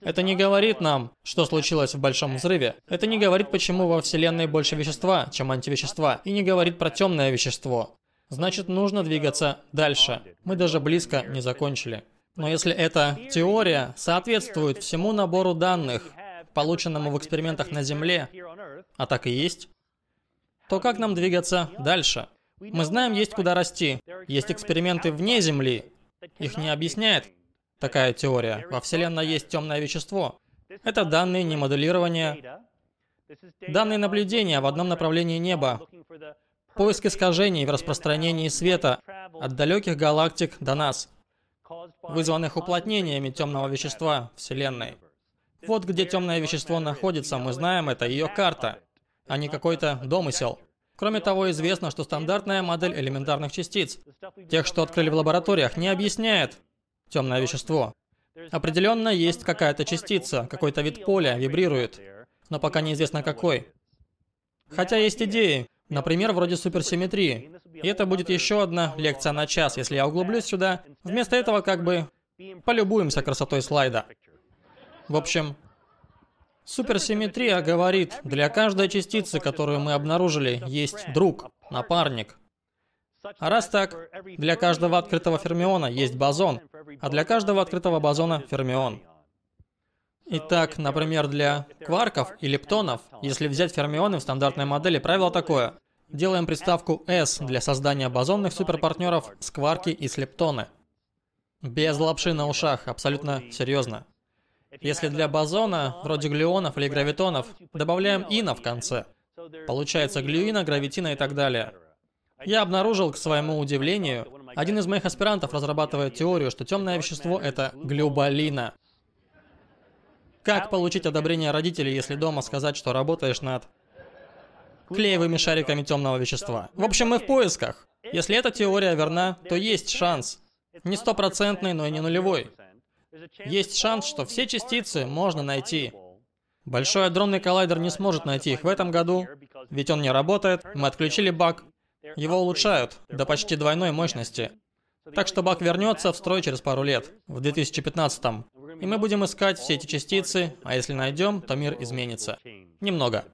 Это не говорит нам, что случилось в Большом Взрыве. Это не говорит, почему во Вселенной больше вещества, чем антивещества. И не говорит про темное вещество. Значит, нужно двигаться дальше. Мы даже близко не закончили. Но если эта теория соответствует всему набору данных, полученному в экспериментах на Земле, а так и есть, то как нам двигаться дальше? Мы знаем, есть куда расти. Есть эксперименты вне Земли. Их не объясняет такая теория. Во Вселенной есть темное вещество. Это данные не моделирования. Данные наблюдения в одном направлении неба. Поиск искажений в распространении света от далеких галактик до нас, вызванных уплотнениями темного вещества Вселенной. Вот где темное вещество находится, мы знаем, это ее карта, а не какой-то домысел. Кроме того, известно, что стандартная модель элементарных частиц, тех, что открыли в лабораториях, не объясняет темное вещество. Определенно есть какая-то частица, какой-то вид поля вибрирует, но пока неизвестно какой. Хотя есть идеи, например, вроде суперсимметрии. И это будет еще одна лекция на час, если я углублюсь сюда. Вместо этого как бы полюбуемся красотой слайда. В общем, суперсимметрия говорит, для каждой частицы, которую мы обнаружили, есть друг, напарник. А раз так, для каждого открытого фермиона есть бозон, а для каждого открытого бозона фермион. Итак, например, для кварков и лептонов, если взять фермионы в стандартной модели, правило такое. Делаем приставку S для создания бозонных суперпартнеров с кварки и с лептоны. Без лапши на ушах, абсолютно серьезно. Если для бозона, вроде глюонов или гравитонов, добавляем ина в конце, получается глюина, гравитина и так далее. Я обнаружил, к своему удивлению, один из моих аспирантов разрабатывает теорию, что темное вещество — это глюбалина. Как получить одобрение родителей, если дома сказать, что работаешь над клеевыми шариками темного вещества? В общем, мы в поисках. Если эта теория верна, то есть шанс. Не стопроцентный, но и не нулевой. Есть шанс, что все частицы можно найти. Большой адронный коллайдер не сможет найти их в этом году, ведь он не работает, мы отключили баг. Его улучшают до почти двойной мощности. Так что баг вернется в строй через пару лет, в 2015 -м. И мы будем искать все эти частицы, а если найдем, то мир изменится. Немного.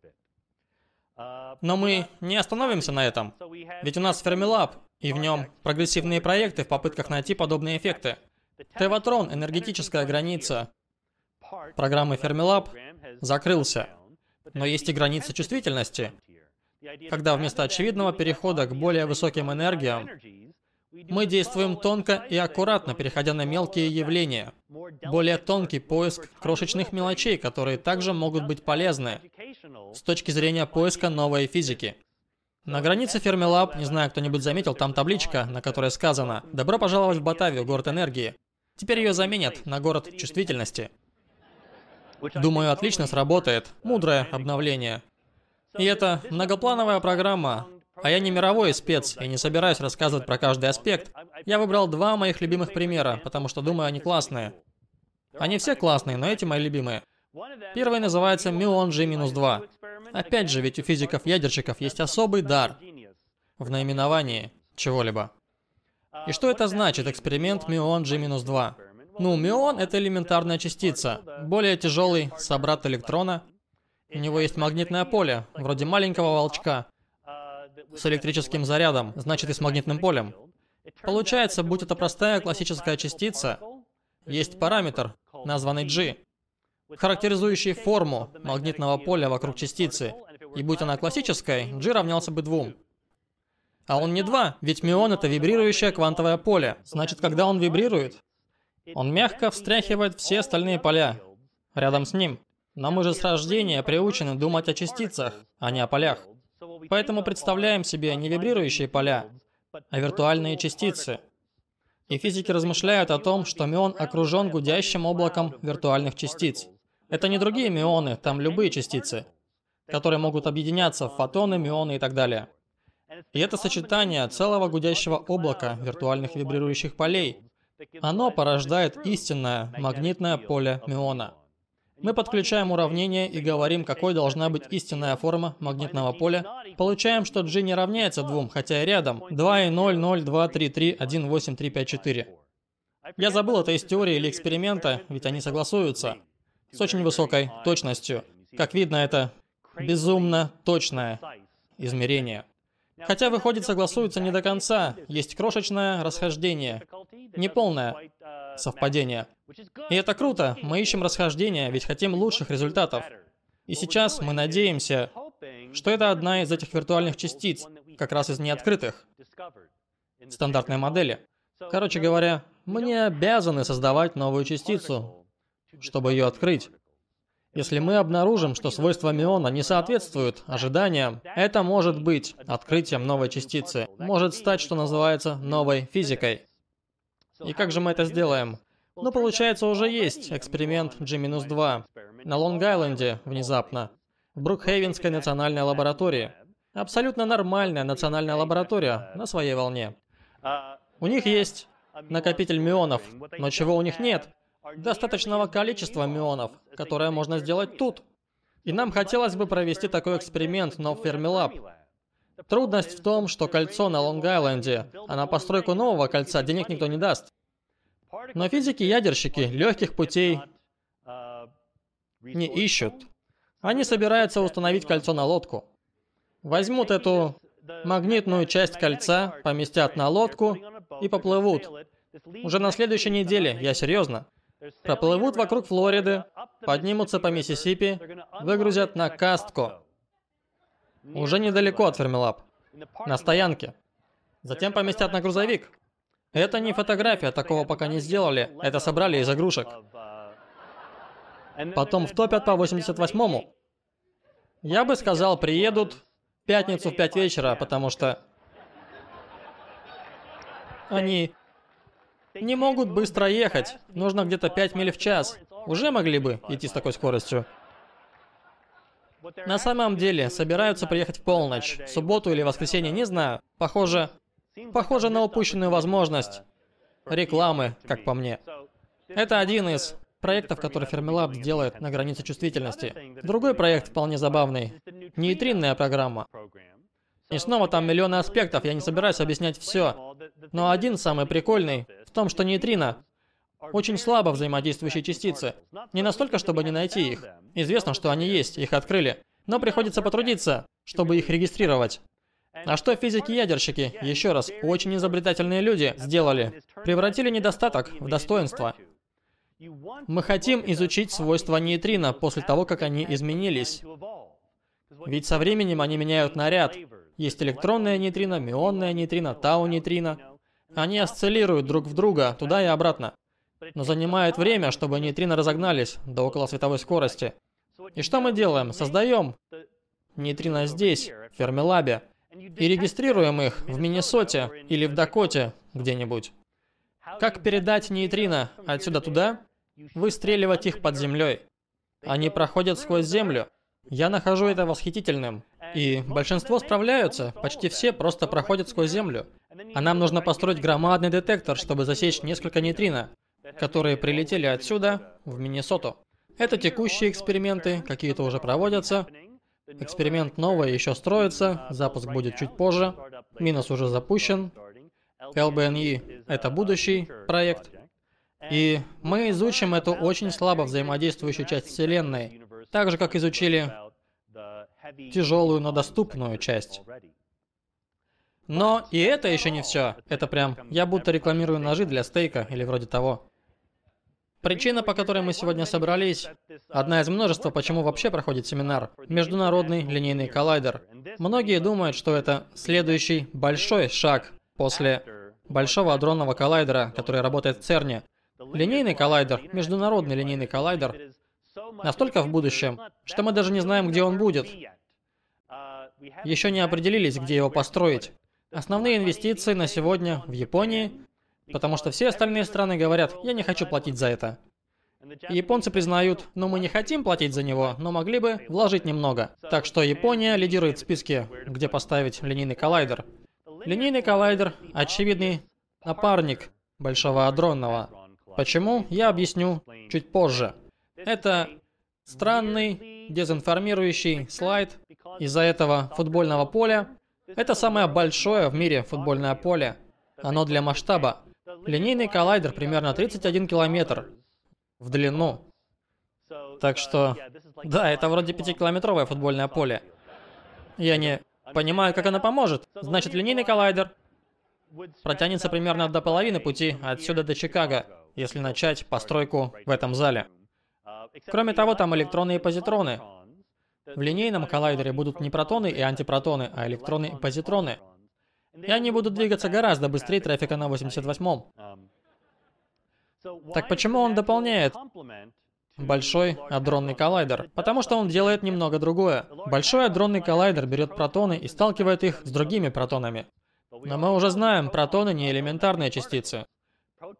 Но мы не остановимся на этом. Ведь у нас Fermilab, и в нем прогрессивные проекты в попытках найти подобные эффекты. Теватрон, энергетическая граница программы Fermilab, закрылся. Но есть и граница чувствительности, когда вместо очевидного перехода к более высоким энергиям мы действуем тонко и аккуратно, переходя на мелкие явления. Более тонкий поиск крошечных мелочей, которые также могут быть полезны с точки зрения поиска новой физики. На границе Fermilab, не знаю, кто-нибудь заметил, там табличка, на которой сказано «Добро пожаловать в Батавию, город энергии». Теперь ее заменят на город чувствительности. Думаю, отлично сработает. Мудрое обновление. И это многоплановая программа, а я не мировой спец и не собираюсь рассказывать про каждый аспект. Я выбрал два моих любимых примера, потому что думаю, они классные. Они все классные, но эти мои любимые. Первый называется Мион G-2. Опять же, ведь у физиков-ядерщиков есть особый дар в наименовании чего-либо. И что это значит, эксперимент Мион G-2? Ну, мион — это элементарная частица, более тяжелый собрат электрона. У него есть магнитное поле, вроде маленького волчка, с электрическим зарядом, значит и с магнитным полем. Получается, будь это простая классическая частица, есть параметр, названный G, характеризующий форму магнитного поля вокруг частицы. И будь она классической, G равнялся бы двум. А он не два, ведь мион это вибрирующее квантовое поле. Значит, когда он вибрирует, он мягко встряхивает все остальные поля рядом с ним. Но мы же с рождения приучены думать о частицах, а не о полях. Поэтому представляем себе не вибрирующие поля, а виртуальные частицы. И физики размышляют о том, что мион окружен гудящим облаком виртуальных частиц. Это не другие мионы, там любые частицы, которые могут объединяться в фотоны, мионы и так далее. И это сочетание целого гудящего облака виртуальных вибрирующих полей, оно порождает истинное магнитное поле миона. Мы подключаем уравнение и говорим, какой должна быть истинная форма магнитного поля. Получаем, что G не равняется 2, хотя и рядом. 2 и 0, 0, 2, 3, 3, 1, 8, 3, 5, 4. Я забыл это из теории или эксперимента, ведь они согласуются. С очень высокой точностью. Как видно, это безумно точное измерение. Хотя, выходит, согласуются не до конца. Есть крошечное расхождение. Неполное совпадение. И это круто. Мы ищем расхождения, ведь хотим лучших результатов. И сейчас мы надеемся, что это одна из этих виртуальных частиц, как раз из неоткрытых стандартной модели. Короче говоря, мы не обязаны создавать новую частицу, чтобы ее открыть. Если мы обнаружим, что свойства миона не соответствуют ожиданиям, это может быть открытием новой частицы, может стать, что называется, новой физикой. И как же мы это сделаем? Ну, получается, уже есть эксперимент G-2 на Лонг-Айленде внезапно, в Брукхейвенской национальной лаборатории. Абсолютно нормальная национальная лаборатория на своей волне. У них есть накопитель мионов, но чего у них нет? Достаточного количества мионов, которое можно сделать тут. И нам хотелось бы провести такой эксперимент, но в Fermilab. Трудность в том, что кольцо на Лонг-Айленде, а на постройку нового кольца денег никто не даст. Но физики-ядерщики легких путей не ищут. Они собираются установить кольцо на лодку. Возьмут эту магнитную часть кольца, поместят на лодку и поплывут. Уже на следующей неделе, я серьезно. Проплывут вокруг Флориды, поднимутся по Миссисипи, выгрузят на Кастко. Уже недалеко от Фермилаб. На стоянке. Затем поместят на грузовик. Это не фотография, такого пока не сделали. Это собрали из игрушек. Потом втопят по 88-му. Я бы сказал, приедут в пятницу в 5 вечера, потому что они не могут быстро ехать. Нужно где-то 5 миль в час. Уже могли бы идти с такой скоростью. На самом деле, собираются приехать в полночь, в субботу или воскресенье, не знаю. Похоже, похоже на упущенную возможность рекламы, как по мне. Это один из проектов, который Fermilab делает на границе чувствительности. Другой проект вполне забавный. Нейтринная программа. И снова там миллионы аспектов, я не собираюсь объяснять все. Но один самый прикольный в том, что нейтрино очень слабо взаимодействующие частицы. Не настолько, чтобы не найти их. Известно, что они есть, их открыли. Но приходится потрудиться, чтобы их регистрировать. А что физики-ядерщики, еще раз, очень изобретательные люди, сделали? Превратили недостаток в достоинство. Мы хотим изучить свойства нейтрино после того, как они изменились. Ведь со временем они меняют наряд. Есть электронная нейтрино, мионная нейтрино, тау-нейтрино. Они осциллируют друг в друга, туда и обратно. Но занимает время, чтобы нейтрино разогнались до около световой скорости. И что мы делаем? Создаем нейтрино здесь, в Фермилабе, и регистрируем их в Миннесоте или в Дакоте где-нибудь. Как передать нейтрино отсюда туда? Выстреливать их под землей. Они проходят сквозь землю. Я нахожу это восхитительным. И большинство справляются, почти все просто проходят сквозь землю. А нам нужно построить громадный детектор, чтобы засечь несколько нейтрино, которые прилетели отсюда, в Миннесоту. Это текущие эксперименты, какие-то уже проводятся. Эксперимент новый еще строится, запуск будет чуть позже. Минус уже запущен. LBNE — это будущий проект. И мы изучим эту очень слабо взаимодействующую часть Вселенной, так же, как изучили тяжелую, но доступную часть. Но и это еще не все. Это прям, я будто рекламирую ножи для стейка или вроде того. Причина, по которой мы сегодня собрались, одна из множества, почему вообще проходит семинар, Международный линейный коллайдер. Многие думают, что это следующий большой шаг после Большого адронного коллайдера, который работает в ЦЕРНе. Линейный коллайдер, международный линейный коллайдер, настолько в будущем, что мы даже не знаем, где он будет. Еще не определились, где его построить. Основные инвестиции на сегодня в Японии, потому что все остальные страны говорят, я не хочу платить за это. Японцы признают, ну мы не хотим платить за него, но могли бы вложить немного. Так что Япония лидирует в списке, где поставить линейный коллайдер. Линейный коллайдер – очевидный напарник Большого адронного. Почему? Я объясню чуть позже. Это странный, дезинформирующий слайд из-за этого футбольного поля. Это самое большое в мире футбольное поле. Оно для масштаба. Линейный коллайдер примерно 31 километр в длину. Так что, да, это вроде 5-километровое футбольное поле. Я не понимаю, как оно поможет. Значит, линейный коллайдер протянется примерно до половины пути отсюда до Чикаго если начать постройку в этом зале. Кроме того, там электроны и позитроны. В линейном коллайдере будут не протоны и антипротоны, а электроны и позитроны. И они будут двигаться гораздо быстрее трафика на 88-м. Так почему он дополняет Большой адронный коллайдер, потому что он делает немного другое. Большой адронный коллайдер берет протоны и сталкивает их с другими протонами. Но мы уже знаем, протоны не элементарные частицы.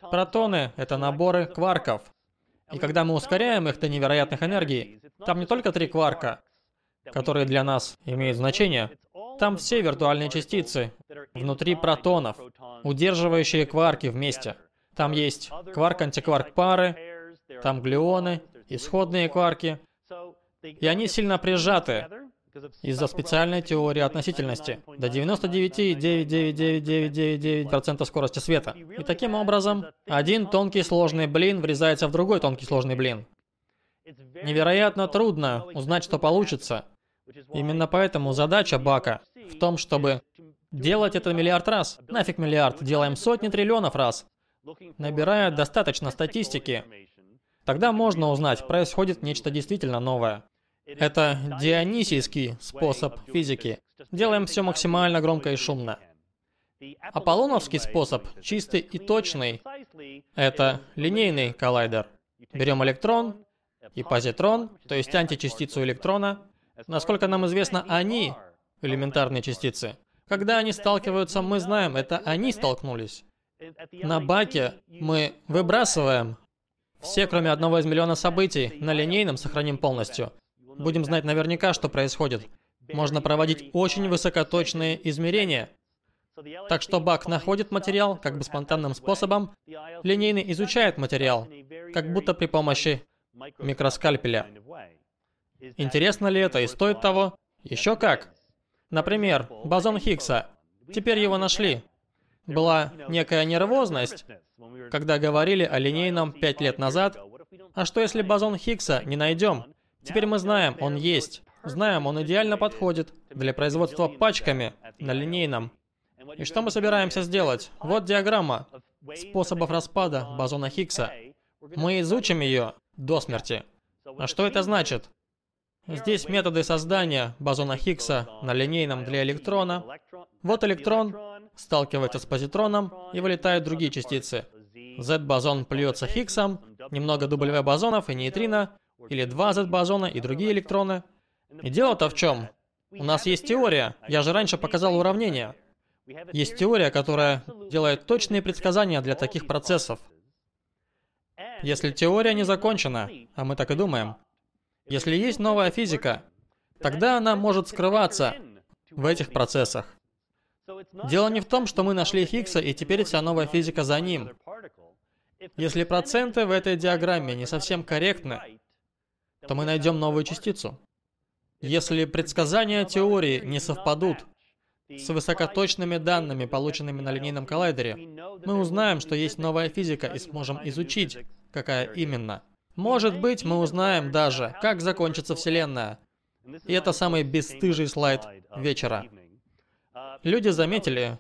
Протоны — это наборы кварков. И когда мы ускоряем их до невероятных энергий, там не только три кварка, которые для нас имеют значение, там все виртуальные частицы внутри протонов, удерживающие кварки вместе. Там есть кварк-антикварк пары, там глюоны, исходные кварки, и они сильно прижаты из-за специальной теории относительности до 99,99999% скорости света. И таким образом, один тонкий сложный блин врезается в другой тонкий сложный блин. Невероятно трудно узнать, что получится. Именно поэтому задача Бака в том, чтобы делать это миллиард раз. Нафиг миллиард, делаем сотни триллионов раз. Набирая достаточно статистики, тогда можно узнать, происходит нечто действительно новое. Это дионисийский способ физики. Делаем все максимально громко и шумно. Аполлоновский способ, чистый и точный, это линейный коллайдер. Берем электрон и позитрон, то есть античастицу электрона. Насколько нам известно, они элементарные частицы. Когда они сталкиваются, мы знаем, это они столкнулись. На баке мы выбрасываем все, кроме одного из миллиона событий, на линейном сохраним полностью. Будем знать наверняка, что происходит. Можно проводить очень высокоточные измерения. Так что бак находит материал как бы спонтанным способом, линейный изучает материал, как будто при помощи микроскальпеля. Интересно ли это и стоит того? Еще как. Например, бозон Хиггса. Теперь его нашли. Была некая нервозность, когда говорили о линейном пять лет назад. А что если бозон Хиггса не найдем? Теперь мы знаем, он есть. Знаем, он идеально подходит для производства пачками на линейном. И что мы собираемся сделать? Вот диаграмма способов распада бозона Хиггса. Мы изучим ее до смерти. А что это значит? Здесь методы создания бозона Хиггса на линейном для электрона. Вот электрон сталкивается с позитроном и вылетают другие частицы. Z-бозон плюется Хиггсом, немного W-бозонов и нейтрино, или два Z-бозона и другие электроны. И дело-то в чем? У нас есть теория, я же раньше показал уравнение. Есть теория, которая делает точные предсказания для таких процессов. Если теория не закончена, а мы так и думаем, если есть новая физика, тогда она может скрываться в этих процессах. Дело не в том, что мы нашли Хиггса, и теперь вся новая физика за ним. Если проценты в этой диаграмме не совсем корректны, то мы найдем новую частицу. Если предсказания теории не совпадут с высокоточными данными, полученными на линейном коллайдере, мы узнаем, что есть новая физика и сможем изучить, какая именно. Может быть, мы узнаем даже, как закончится Вселенная. И это самый бесстыжий слайд вечера. Люди заметили,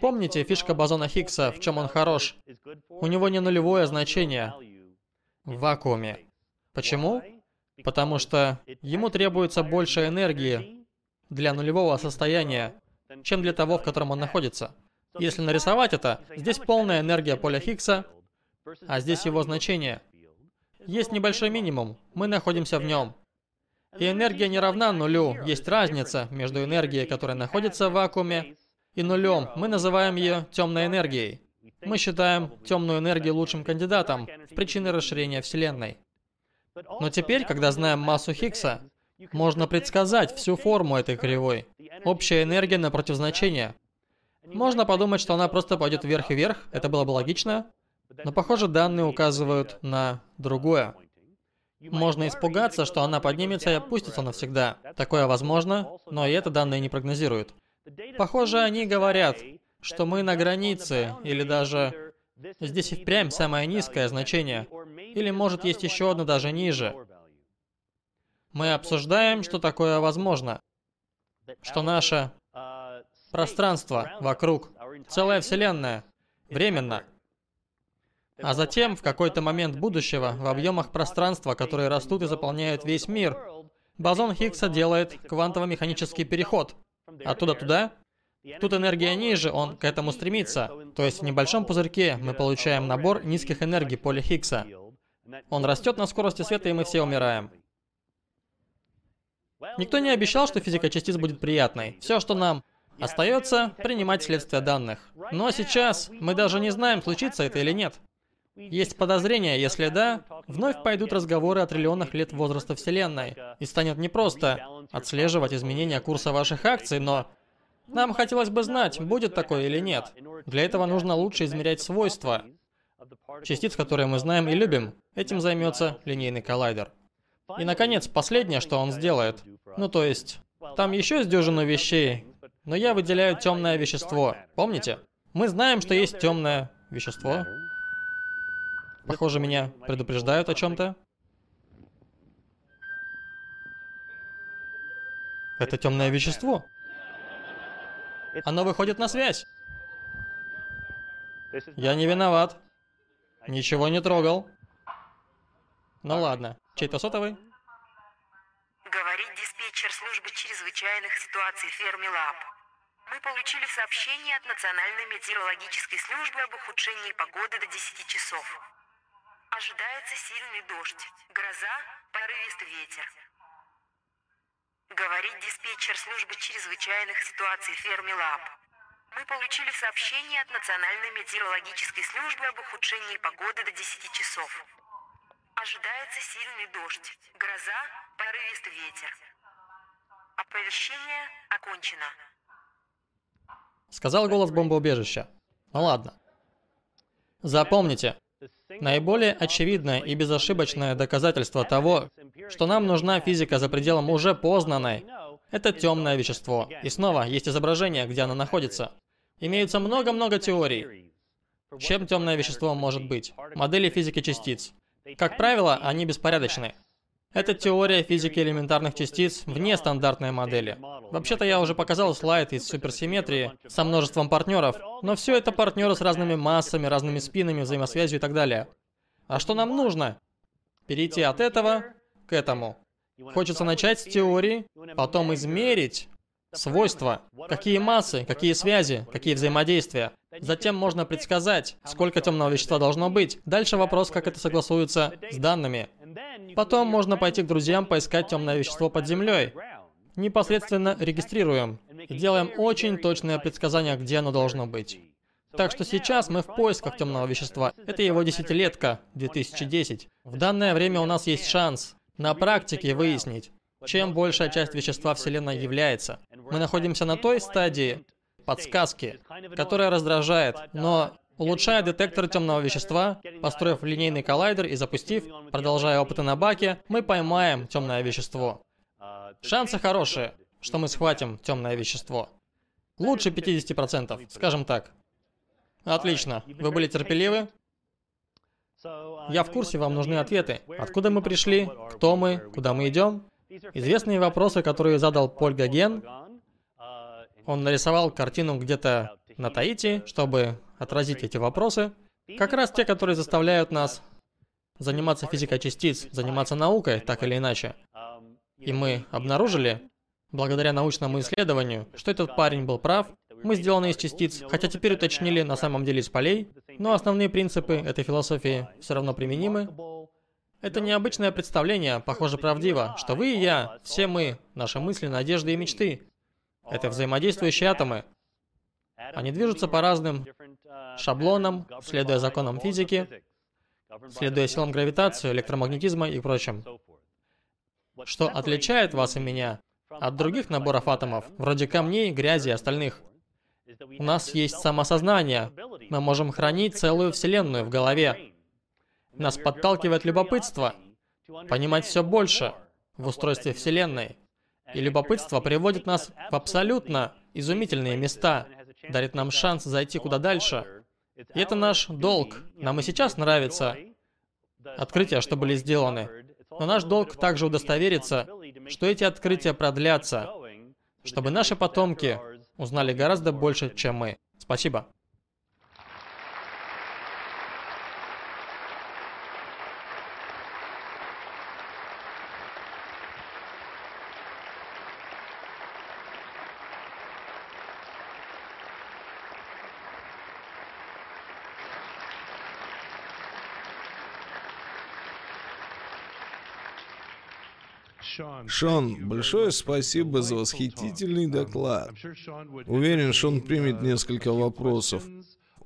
помните фишка бозона Хиггса, в чем он хорош? У него не нулевое значение в вакууме. Почему? Потому что ему требуется больше энергии для нулевого состояния, чем для того, в котором он находится. Если нарисовать это, здесь полная энергия поля Хиггса, а здесь его значение. Есть небольшой минимум, мы находимся в нем. И энергия не равна нулю, есть разница между энергией, которая находится в вакууме, и нулем. Мы называем ее темной энергией. Мы считаем темную энергию лучшим кандидатом в причины расширения Вселенной. Но теперь, когда знаем массу Хиггса, можно предсказать всю форму этой кривой. Общая энергия напротив значения. Можно подумать, что она просто пойдет вверх и вверх, это было бы логично, но похоже данные указывают на другое. Можно испугаться, что она поднимется и опустится навсегда. Такое возможно, но и это данные не прогнозируют. Похоже, они говорят, что мы на границе, или даже здесь и впрямь самое низкое значение, или может есть еще одно даже ниже. Мы обсуждаем, что такое возможно, что наше пространство вокруг, целая Вселенная, временно, а затем, в какой-то момент будущего, в объемах пространства, которые растут и заполняют весь мир, бозон Хиггса делает квантово-механический переход. Оттуда туда. Тут энергия ниже, он к этому стремится. То есть в небольшом пузырьке мы получаем набор низких энергий поля Хиггса. Он растет на скорости света, и мы все умираем. Никто не обещал, что физика частиц будет приятной. Все, что нам остается, принимать следствие данных. Но сейчас мы даже не знаем, случится это или нет. Есть подозрение, если да, вновь пойдут разговоры о триллионах лет возраста Вселенной. И станет непросто отслеживать изменения курса ваших акций, но нам хотелось бы знать, будет такое или нет. Для этого нужно лучше измерять свойства частиц, которые мы знаем и любим. Этим займется линейный коллайдер. И, наконец, последнее, что он сделает. Ну, то есть, там еще есть дюжину вещей, но я выделяю темное вещество. Помните? Мы знаем, что есть темное вещество. Похоже, меня предупреждают о чем-то. Это темное вещество. Оно выходит на связь. Я не виноват. Ничего не трогал. Ну ладно. Чей-то сотовый? Говорит диспетчер службы чрезвычайных ситуаций Фермилаб. Мы получили сообщение от Национальной метеорологической службы об ухудшении погоды до 10 часов. Ожидается сильный дождь, гроза, порывистый ветер. Говорит диспетчер службы чрезвычайных ситуаций Фермилаб. Мы получили сообщение от Национальной метеорологической службы об ухудшении погоды до 10 часов. Ожидается сильный дождь, гроза, порывистый ветер. Оповещение окончено. Сказал голос бомбоубежища. Ну ладно. Запомните, наиболее очевидное и безошибочное доказательство того, что нам нужна физика за пределом уже познанной, это темное вещество. И снова есть изображение, где оно находится. Имеется много-много теорий. Чем темное вещество может быть? Модели физики частиц. Как правило, они беспорядочны. Это теория физики элементарных частиц вне стандартной модели. Вообще-то я уже показал слайд из суперсимметрии со множеством партнеров, но все это партнеры с разными массами, разными спинами, взаимосвязью и так далее. А что нам нужно? Перейти от этого к этому. Хочется начать с теории, потом измерить свойства, какие массы, какие связи, какие взаимодействия. Затем можно предсказать, сколько темного вещества должно быть. Дальше вопрос, как это согласуется с данными. Потом можно пойти к друзьям поискать темное вещество под землей. Непосредственно регистрируем и делаем очень точное предсказание, где оно должно быть. Так что сейчас мы в поисках темного вещества. Это его десятилетка, 2010. В данное время у нас есть шанс на практике выяснить, чем большая часть вещества Вселенной является. Мы находимся на той стадии подсказки, которая раздражает, но улучшая детектор темного вещества, построив линейный коллайдер и запустив, продолжая опыты на баке, мы поймаем темное вещество. Шансы хорошие, что мы схватим темное вещество. Лучше 50%, скажем так. Отлично. Вы были терпеливы? Я в курсе, вам нужны ответы. Откуда мы пришли? Кто мы? Куда мы идем? Известные вопросы, которые задал Поль Гоген. Он нарисовал картину где-то на Таити, чтобы отразить эти вопросы. Как раз те, которые заставляют нас заниматься физикой частиц, заниматься наукой, так или иначе. И мы обнаружили, благодаря научному исследованию, что этот парень был прав, мы сделаны из частиц, хотя теперь уточнили на самом деле из полей, но основные принципы этой философии все равно применимы. Это необычное представление, похоже правдиво, что вы и я, все мы, наши мысли, надежды и мечты. Это взаимодействующие атомы. Они движутся по разным шаблонам, следуя законам физики, следуя силам гравитации, электромагнетизма и прочим. Что отличает вас и меня от других наборов атомов, вроде камней, грязи и остальных? У нас есть самосознание. Мы можем хранить целую вселенную в голове. Нас подталкивает любопытство, понимать все больше в устройстве вселенной. И любопытство приводит нас в абсолютно изумительные места, дарит нам шанс зайти куда дальше. И это наш долг. Нам и сейчас нравится открытия, что были сделаны. Но наш долг также удостовериться, что эти открытия продлятся, чтобы наши потомки узнали гораздо больше, чем мы. Спасибо. Шон, большое спасибо за восхитительный доклад. Уверен, Шон примет несколько вопросов.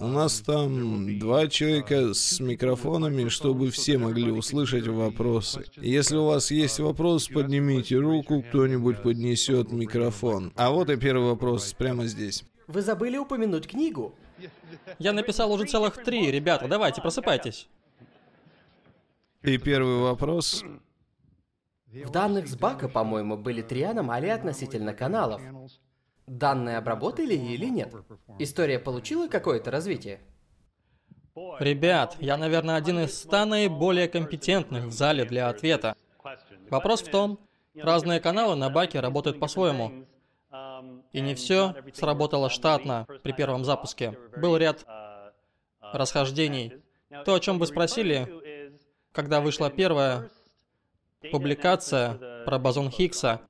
У нас там два человека с микрофонами, чтобы все могли услышать вопросы. Если у вас есть вопрос, поднимите руку, кто-нибудь поднесет микрофон. А вот и первый вопрос прямо здесь. Вы забыли упомянуть книгу. Я написал уже целых три, ребята, давайте, просыпайтесь. И первый вопрос. В данных с Бака, по-моему, были три аномалии относительно каналов. Данные обработали или нет? История получила какое-то развитие? Ребят, я, наверное, один из ста наиболее компетентных в зале для ответа. Вопрос в том, разные каналы на баке работают по-своему. И не все сработало штатно при первом запуске. Был ряд расхождений. То, о чем вы спросили, когда вышла первая публикация про бозон Хиггса,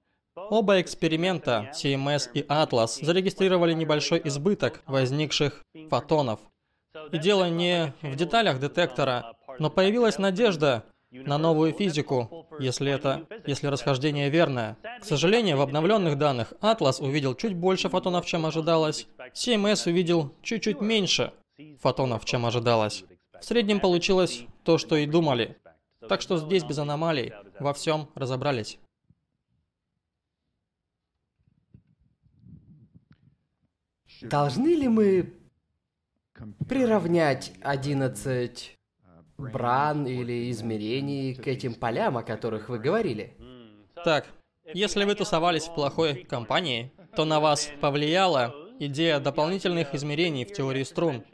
Оба эксперимента, CMS и Atlas, зарегистрировали небольшой избыток возникших фотонов. И дело не в деталях детектора, но появилась надежда на новую физику, если это, если расхождение верное. К сожалению, в обновленных данных Atlas увидел чуть больше фотонов, чем ожидалось. CMS увидел чуть-чуть меньше фотонов, чем ожидалось. В среднем получилось то, что и думали. Так что здесь без аномалий во всем разобрались. Должны ли мы приравнять 11 бран или измерений к этим полям, о которых вы говорили? Так, если вы тусовались в плохой компании, то на вас повлияла идея дополнительных измерений в теории струн.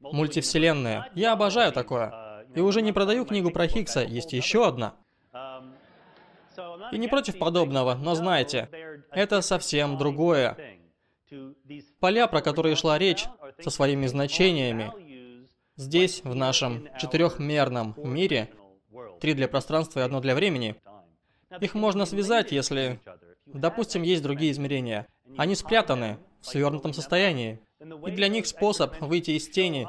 Мультивселенная. Я обожаю такое. И уже не продаю книгу про Хиггса, есть еще одна. И не против подобного, но знаете, это совсем другое. Поля, про которые шла речь, со своими значениями, здесь, в нашем четырехмерном мире, три для пространства и одно для времени, их можно связать, если, допустим, есть другие измерения. Они спрятаны в свернутом состоянии. И для них способ выйти из тени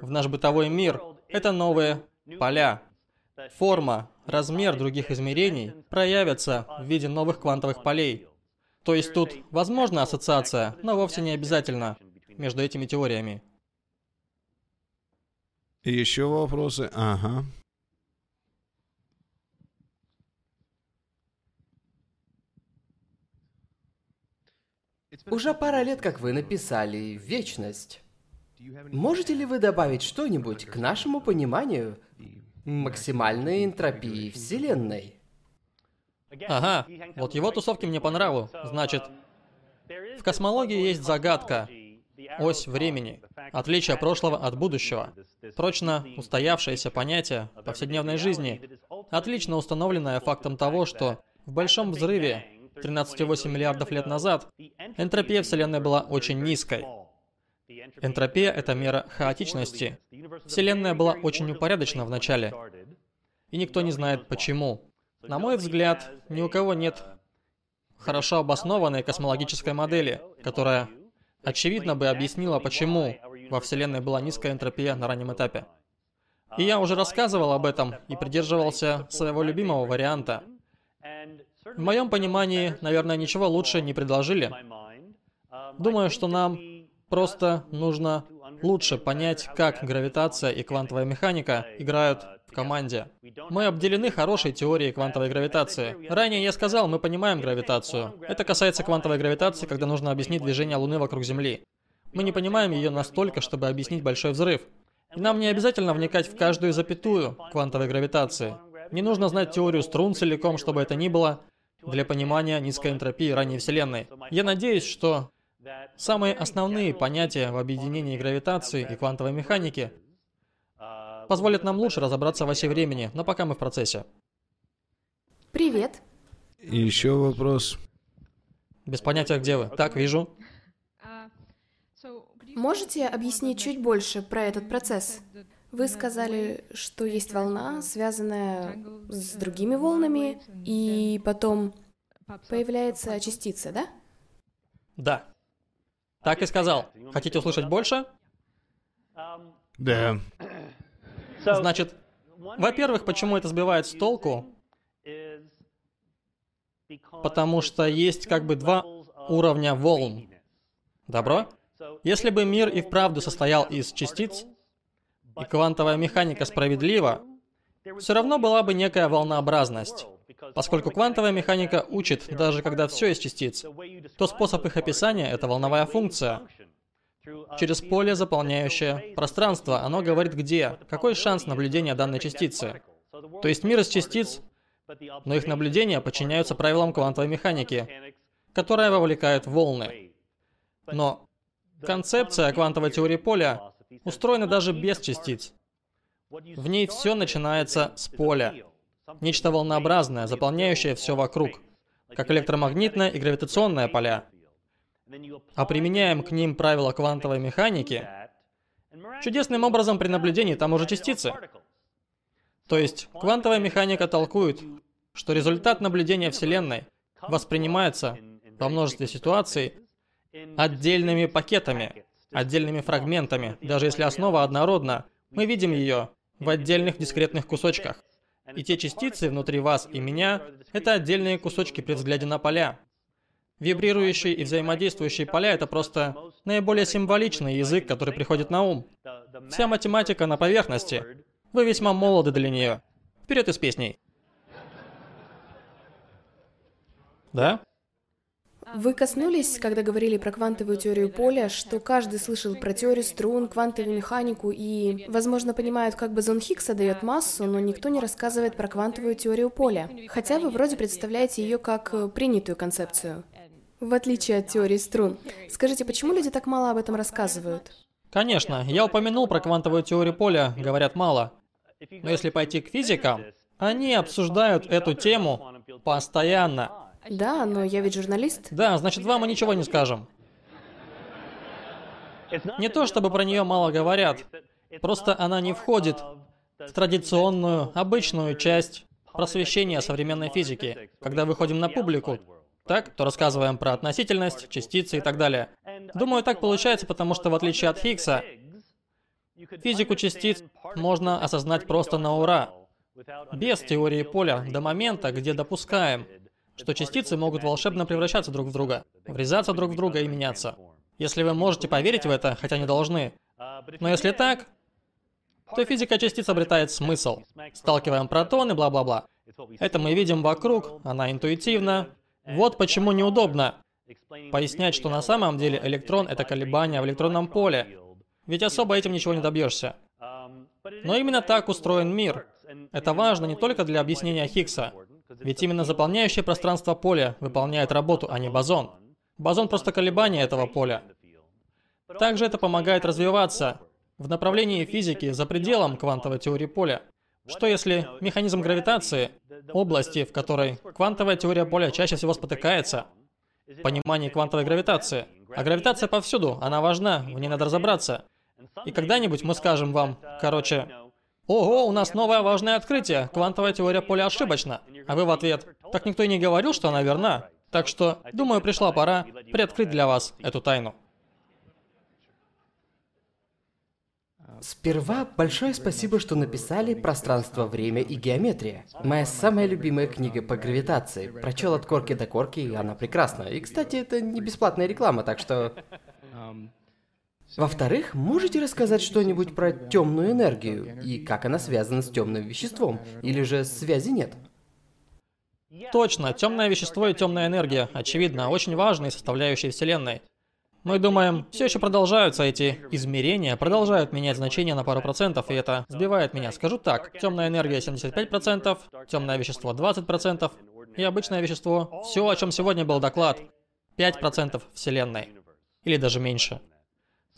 в наш бытовой мир — это новые поля. Форма, размер других измерений проявятся в виде новых квантовых полей. То есть тут возможна ассоциация, но вовсе не обязательно между этими теориями. Еще вопросы? Ага. Уже пара лет, как вы написали «Вечность». Можете ли вы добавить что-нибудь к нашему пониманию максимальной энтропии Вселенной? Ага, вот его тусовки мне по. Значит, в космологии есть загадка, ось времени, отличие прошлого от будущего, прочно устоявшееся понятие повседневной жизни, отлично установленное фактом того, что в Большом Взрыве 13,8 миллиардов лет назад энтропия Вселенной была очень низкой. Энтропия — это мера хаотичности. Вселенная была очень упорядочена в начале, и никто не знает почему. На мой взгляд, ни у кого нет хорошо обоснованной космологической модели, которая очевидно бы объяснила, почему во Вселенной была низкая энтропия на раннем этапе. И я уже рассказывал об этом и придерживался своего любимого варианта. В моем понимании, наверное, ничего лучше не предложили. Думаю, что нам просто нужно лучше понять, как гравитация и квантовая механика играют в команде. Мы обделены хорошей теорией квантовой гравитации. Ранее я сказал, мы понимаем гравитацию. Это касается квантовой гравитации, когда нужно объяснить движение Луны вокруг Земли. Мы не понимаем ее настолько, чтобы объяснить большой взрыв. И нам не обязательно вникать в каждую запятую квантовой гравитации. Не нужно знать теорию струн целиком, чтобы это ни было, для понимания низкой энтропии ранней Вселенной. Я надеюсь, что самые основные понятия в объединении гравитации и квантовой механики позволит нам лучше разобраться в оси времени, но пока мы в процессе. Привет. Еще вопрос. Без понятия, где вы. Так, вижу. Можете объяснить чуть больше про этот процесс? Вы сказали, что есть волна, связанная с другими волнами, и потом появляется частица, да? Да. Так и сказал. Хотите услышать больше? Да. Значит, во-первых, почему это сбивает с толку? потому что есть как бы два уровня волн. Добро? Если бы мир и вправду состоял из частиц, и квантовая механика справедлива, все равно была бы некая волнообразность. Поскольку квантовая механика учит, даже когда все из частиц, то способ их описания — это волновая функция. Через поле, заполняющее пространство, оно говорит где, какой шанс наблюдения данной частицы. То есть мир из частиц, но их наблюдения подчиняются правилам квантовой механики, которая вовлекает волны. Но концепция квантовой теории поля устроена даже без частиц. В ней все начинается с поля. Нечто волнообразное, заполняющее все вокруг, как электромагнитное и гравитационное поля. А применяем к ним правила квантовой механики, чудесным образом при наблюдении там уже частицы. То есть квантовая механика толкует, что результат наблюдения Вселенной воспринимается во множестве ситуаций отдельными пакетами, отдельными фрагментами. Даже если основа однородна, мы видим ее в отдельных дискретных кусочках. И те частицы внутри вас и меня — это отдельные кусочки при взгляде на поля. Вибрирующие и взаимодействующие поля — это просто наиболее символичный язык, который приходит на ум. Вся математика на поверхности. Вы весьма молоды для нее. Вперед из песней. Да? Вы коснулись, когда говорили про квантовую теорию поля, что каждый слышал про теорию струн, квантовую механику и, возможно, понимают, как бозон Хиггса дает массу, но никто не рассказывает про квантовую теорию поля. Хотя вы вроде представляете ее как э, принятую концепцию. В отличие от теории струн. Скажите, почему люди так мало об этом рассказывают? Конечно, я упомянул про квантовую теорию поля, говорят мало. Но если пойти к физикам, они обсуждают эту тему постоянно. Да, но я ведь журналист. Да, значит, вам мы ничего не скажем. Не то, чтобы про нее мало говорят, просто она не входит в традиционную, обычную часть просвещения современной физики. Когда выходим на публику, так, то рассказываем про относительность, частицы и так далее. Думаю, так получается, потому что в отличие от Хиггса, физику частиц можно осознать просто на ура, без теории поля, до момента, где допускаем, что частицы могут волшебно превращаться друг в друга, врезаться друг в друга и меняться. Если вы можете поверить в это, хотя не должны. Но если так, то физика частиц обретает смысл. Сталкиваем протоны, бла-бла-бла. Это мы видим вокруг, она интуитивна. Вот почему неудобно пояснять, что на самом деле электрон — это колебания в электронном поле. Ведь особо этим ничего не добьешься. Но именно так устроен мир. Это важно не только для объяснения Хиггса, ведь именно заполняющее пространство поля выполняет работу, а не бозон. Бозон просто колебание этого поля. Также это помогает развиваться в направлении физики за пределом квантовой теории поля. Что если механизм гравитации, области, в которой квантовая теория поля чаще всего спотыкается, понимание квантовой гравитации. А гравитация повсюду, она важна, в ней надо разобраться. И когда-нибудь мы скажем вам, короче, Ого, у нас новое важное открытие. Квантовая теория поля ошибочна. А вы в ответ. Так никто и не говорил, что она верна. Так что, думаю, пришла пора приоткрыть для вас эту тайну. Сперва большое спасибо, что написали «Пространство, время и геометрия». Моя самая любимая книга по гравитации. Прочел от корки до корки, и она прекрасна. И, кстати, это не бесплатная реклама, так что... Во-вторых, можете рассказать что-нибудь про темную энергию и как она связана с темным веществом? Или же связи нет? Точно, темное вещество и темная энергия, очевидно, очень важные составляющие Вселенной. Мы думаем, все еще продолжаются эти измерения, продолжают менять значение на пару процентов, и это сбивает меня. Скажу так, темная энергия 75%, темное вещество 20%, и обычное вещество, все, о чем сегодня был доклад, 5% Вселенной. Или даже меньше.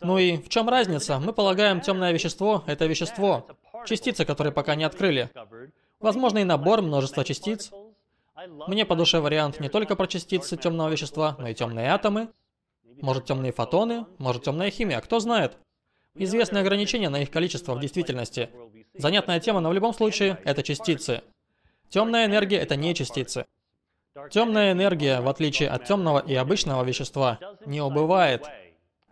Ну и в чем разница? Мы полагаем, темное вещество — это вещество. Частицы, которые пока не открыли. Возможно, и набор множества частиц. Мне по душе вариант не только про частицы темного вещества, но и темные атомы. Может, темные фотоны, может, темная химия, кто знает. Известны ограничения на их количество в действительности. Занятная тема, но в любом случае, это частицы. Темная энергия — это не частицы. Темная энергия, в отличие от темного и обычного вещества, не убывает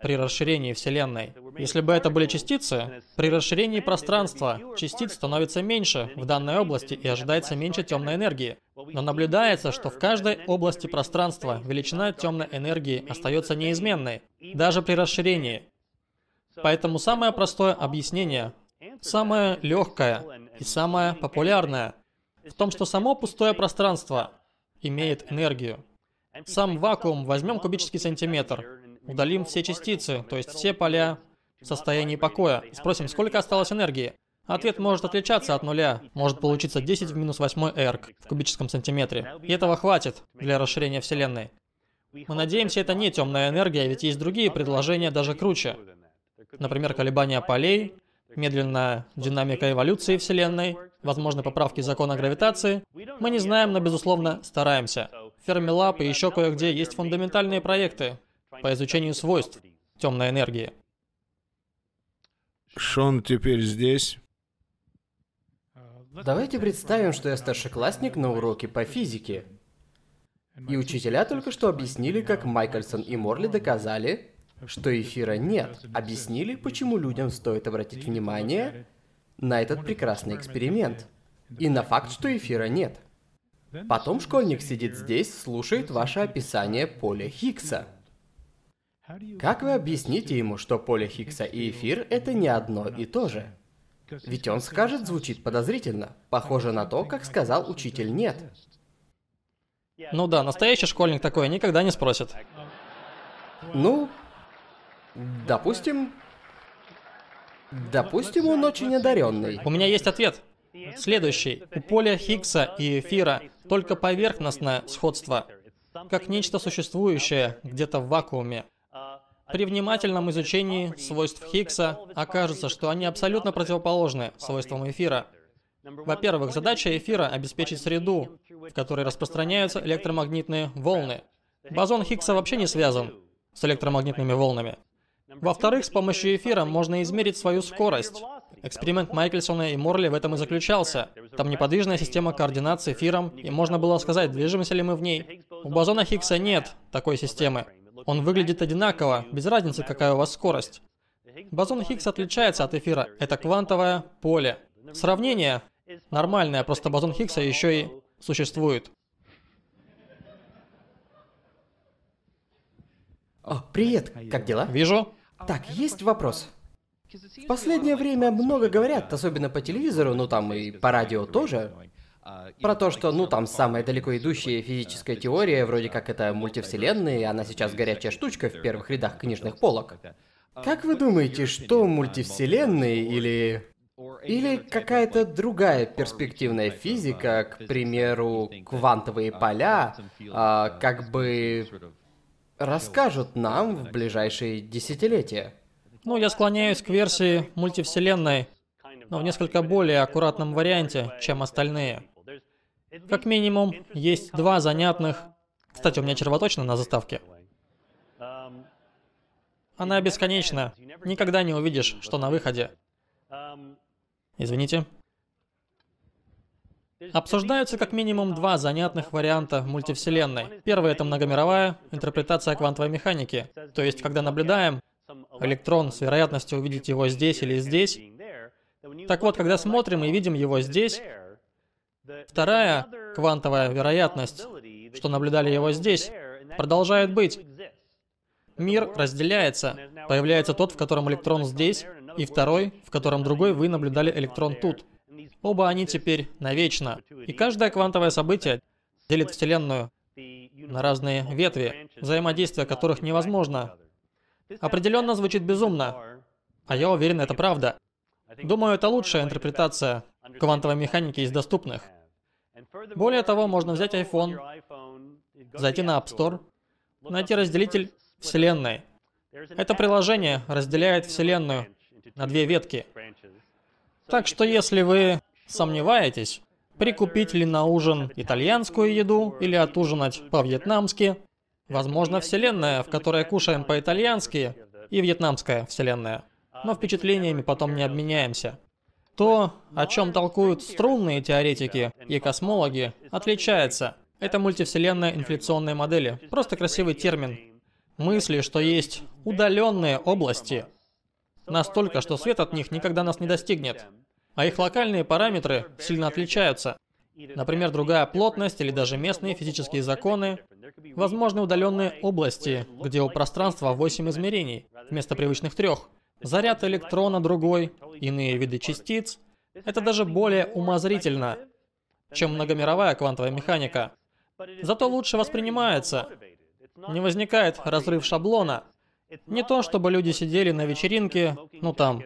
при расширении Вселенной. Если бы это были частицы, при расширении пространства частиц становится меньше в данной области и ожидается меньше темной энергии. Но наблюдается, что в каждой области пространства величина темной энергии остается неизменной, даже при расширении. Поэтому самое простое объяснение, самое легкое и самое популярное в том, что само пустое пространство имеет энергию. Сам вакуум возьмем кубический сантиметр, удалим все частицы, то есть все поля в состоянии покоя. Спросим, сколько осталось энергии? Ответ может отличаться от нуля. Может получиться 10 в минус 8 эрг в кубическом сантиметре. И этого хватит для расширения Вселенной. Мы надеемся, это не темная энергия, ведь есть другие предложения даже круче. Например, колебания полей, медленная динамика эволюции Вселенной, возможны поправки закона гравитации. Мы не знаем, но, безусловно, стараемся. Fermilab и еще кое-где есть фундаментальные проекты по изучению свойств темной энергии. Шон теперь здесь. Давайте представим, что я старшеклассник на уроке по физике. И учителя только что объяснили, как Майкельсон и Морли доказали, что эфира нет. Объяснили, почему людям стоит обратить внимание на этот прекрасный эксперимент. И на факт, что эфира нет. Потом школьник сидит здесь, слушает ваше описание поля Хиггса. Как вы объясните ему, что поле Хиггса и эфир — это не одно и то же? Ведь он скажет, звучит подозрительно. Похоже на то, как сказал учитель «нет». Ну да, настоящий школьник такое никогда не спросит. Ну, допустим... Допустим, он очень одаренный. У меня есть ответ. Следующий. У поля Хиггса и эфира только поверхностное сходство, как нечто существующее где-то в вакууме. При внимательном изучении свойств Хиггса окажется, что они абсолютно противоположны свойствам эфира. Во-первых, задача эфира — обеспечить среду, в которой распространяются электромагнитные волны. Бозон Хиггса вообще не связан с электромагнитными волнами. Во-вторых, с помощью эфира можно измерить свою скорость. Эксперимент Майкельсона и Морли в этом и заключался. Там неподвижная система координат с эфиром, и можно было сказать, движемся ли мы в ней. У бозона Хиггса нет такой системы. Он выглядит одинаково, без разницы, какая у вас скорость. Бозон Хиггс отличается от эфира. Это квантовое поле. Сравнение нормальное, просто бозон Хиггса еще и существует. О, привет, как дела? Вижу. Так, есть вопрос. В последнее время много говорят, особенно по телевизору, ну там и по радио тоже, про то, что, ну, там самая далеко идущая физическая теория, вроде как это мультивселенная, и она сейчас горячая штучка в первых рядах книжных полок. Как вы думаете, что мультивселенные или... Или какая-то другая перспективная физика, к примеру, квантовые поля, а, как бы расскажут нам в ближайшие десятилетия? Ну, я склоняюсь к версии мультивселенной, но в несколько более аккуратном варианте, чем остальные. Как минимум, есть два занятных... Кстати, у меня червоточина на заставке. Она бесконечна. Никогда не увидишь, что на выходе. Извините. Обсуждаются как минимум два занятных варианта мультивселенной. Первый — это многомировая интерпретация квантовой механики. То есть, когда наблюдаем электрон с вероятностью увидеть его здесь или здесь. Так вот, когда смотрим и видим его здесь, Вторая квантовая вероятность, что наблюдали его здесь, продолжает быть. Мир разделяется. Появляется тот, в котором электрон здесь, и второй, в котором другой вы наблюдали электрон тут. Оба они теперь навечно. И каждое квантовое событие делит Вселенную на разные ветви, взаимодействие которых невозможно. Определенно звучит безумно, а я уверен, это правда. Думаю, это лучшая интерпретация квантовой механики из доступных. Более того, можно взять iPhone, зайти на App Store, найти разделитель Вселенной. Это приложение разделяет Вселенную на две ветки. Так что если вы сомневаетесь, прикупить ли на ужин итальянскую еду или отужинать по-вьетнамски, возможно, Вселенная, в которой кушаем по-итальянски, и вьетнамская Вселенная. Но впечатлениями потом не обменяемся. То, о чем толкуют струнные теоретики и космологи, отличается. Это мультивселенная инфляционные модели. Просто красивый термин. Мысли, что есть удаленные области, Настолько, что свет от них никогда нас не достигнет. А их локальные параметры сильно отличаются. Например, другая плотность или даже местные физические законы. Возможны удаленные области, где у пространства 8 измерений вместо привычных трех. Заряд электрона другой, иные виды частиц. Это даже более умозрительно, чем многомировая квантовая механика. Зато лучше воспринимается. Не возникает разрыв шаблона. Не то, чтобы люди сидели на вечеринке, ну там,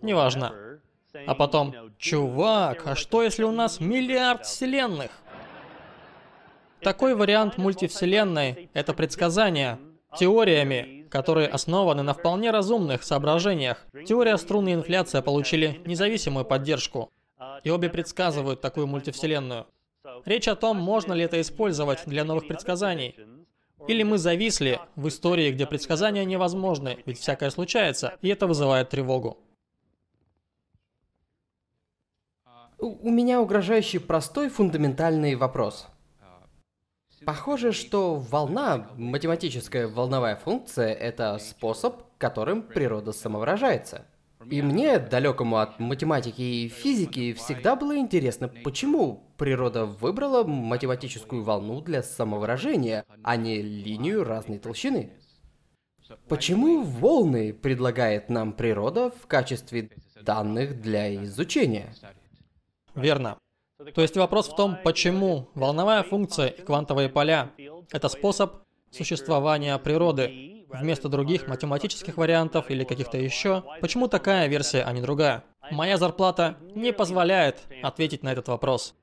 неважно. А потом, чувак, а что если у нас миллиард вселенных? Такой вариант мультивселенной — это предсказание теориями, которые основаны на вполне разумных соображениях. Теория струны и инфляция получили независимую поддержку, и обе предсказывают такую мультивселенную. Речь о том, можно ли это использовать для новых предсказаний. Или мы зависли в истории, где предсказания невозможны, ведь всякое случается, и это вызывает тревогу. У меня угрожающий простой фундаментальный вопрос. Похоже, что волна, математическая волновая функция, это способ, которым природа самовыражается. И мне, далекому от математики и физики, всегда было интересно, почему природа выбрала математическую волну для самовыражения, а не линию разной толщины. Почему волны предлагает нам природа в качестве данных для изучения? Верно. То есть вопрос в том, почему волновая функция и квантовые поля — это способ существования природы вместо других математических вариантов или каких-то еще. Почему такая версия, а не другая? Моя зарплата не позволяет ответить на этот вопрос.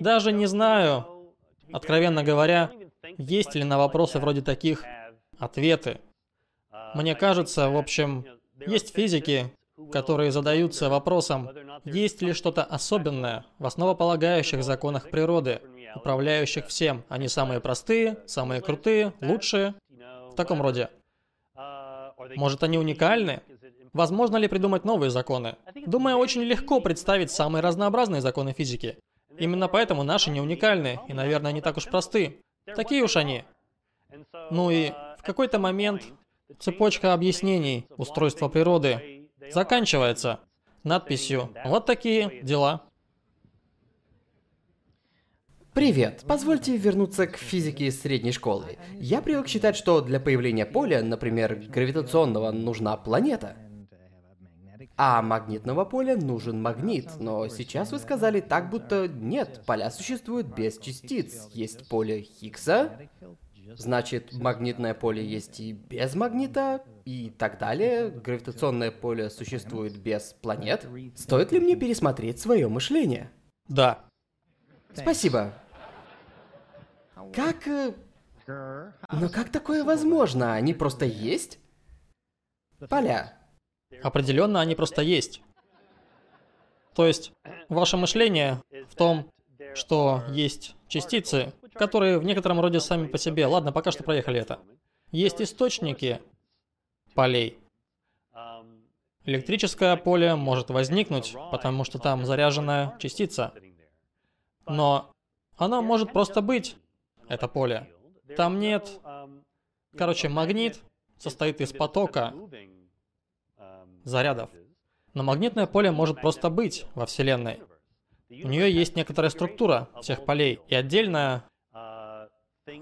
Даже не знаю, откровенно говоря, есть ли на вопросы вроде таких ответы. Мне кажется, в общем, есть физики, которые задаются вопросом, есть ли что-то особенное в основополагающих законах природы, управляющих всем. Они самые простые, самые крутые, лучшие. В таком роде. Может, они уникальны? Возможно ли придумать новые законы? Думаю, очень легко представить самые разнообразные законы физики. Именно поэтому наши не уникальны, и, наверное, не так уж просты. Такие уж они. Ну и в какой-то момент цепочка объяснений устройства природы заканчивается надписью «Вот такие дела». Привет! Позвольте вернуться к физике из средней школы. Я привык считать, что для появления поля, например, гравитационного, нужна планета. А магнитного поля нужен магнит, но сейчас вы сказали так, будто нет, поля существуют без частиц. Есть поле Хиггса, значит, магнитное поле есть и без магнита, и так далее. Гравитационное поле существует без планет. Стоит ли мне пересмотреть свое мышление? Да. Спасибо. Как... э, Но как такое возможно? Они просто есть? Поля. Определенно, они просто есть. То есть, ваше мышление в том, что есть частицы, которые в некотором роде сами по себе. Ладно, пока что проехали это. Есть источники полей. Электрическое поле может возникнуть, потому что там заряженная частица. Но оно может просто быть, это поле. Там нет... Короче, магнит состоит из потока зарядов. Но магнитное поле может просто быть во Вселенной. У нее есть некоторая структура всех полей и отдельная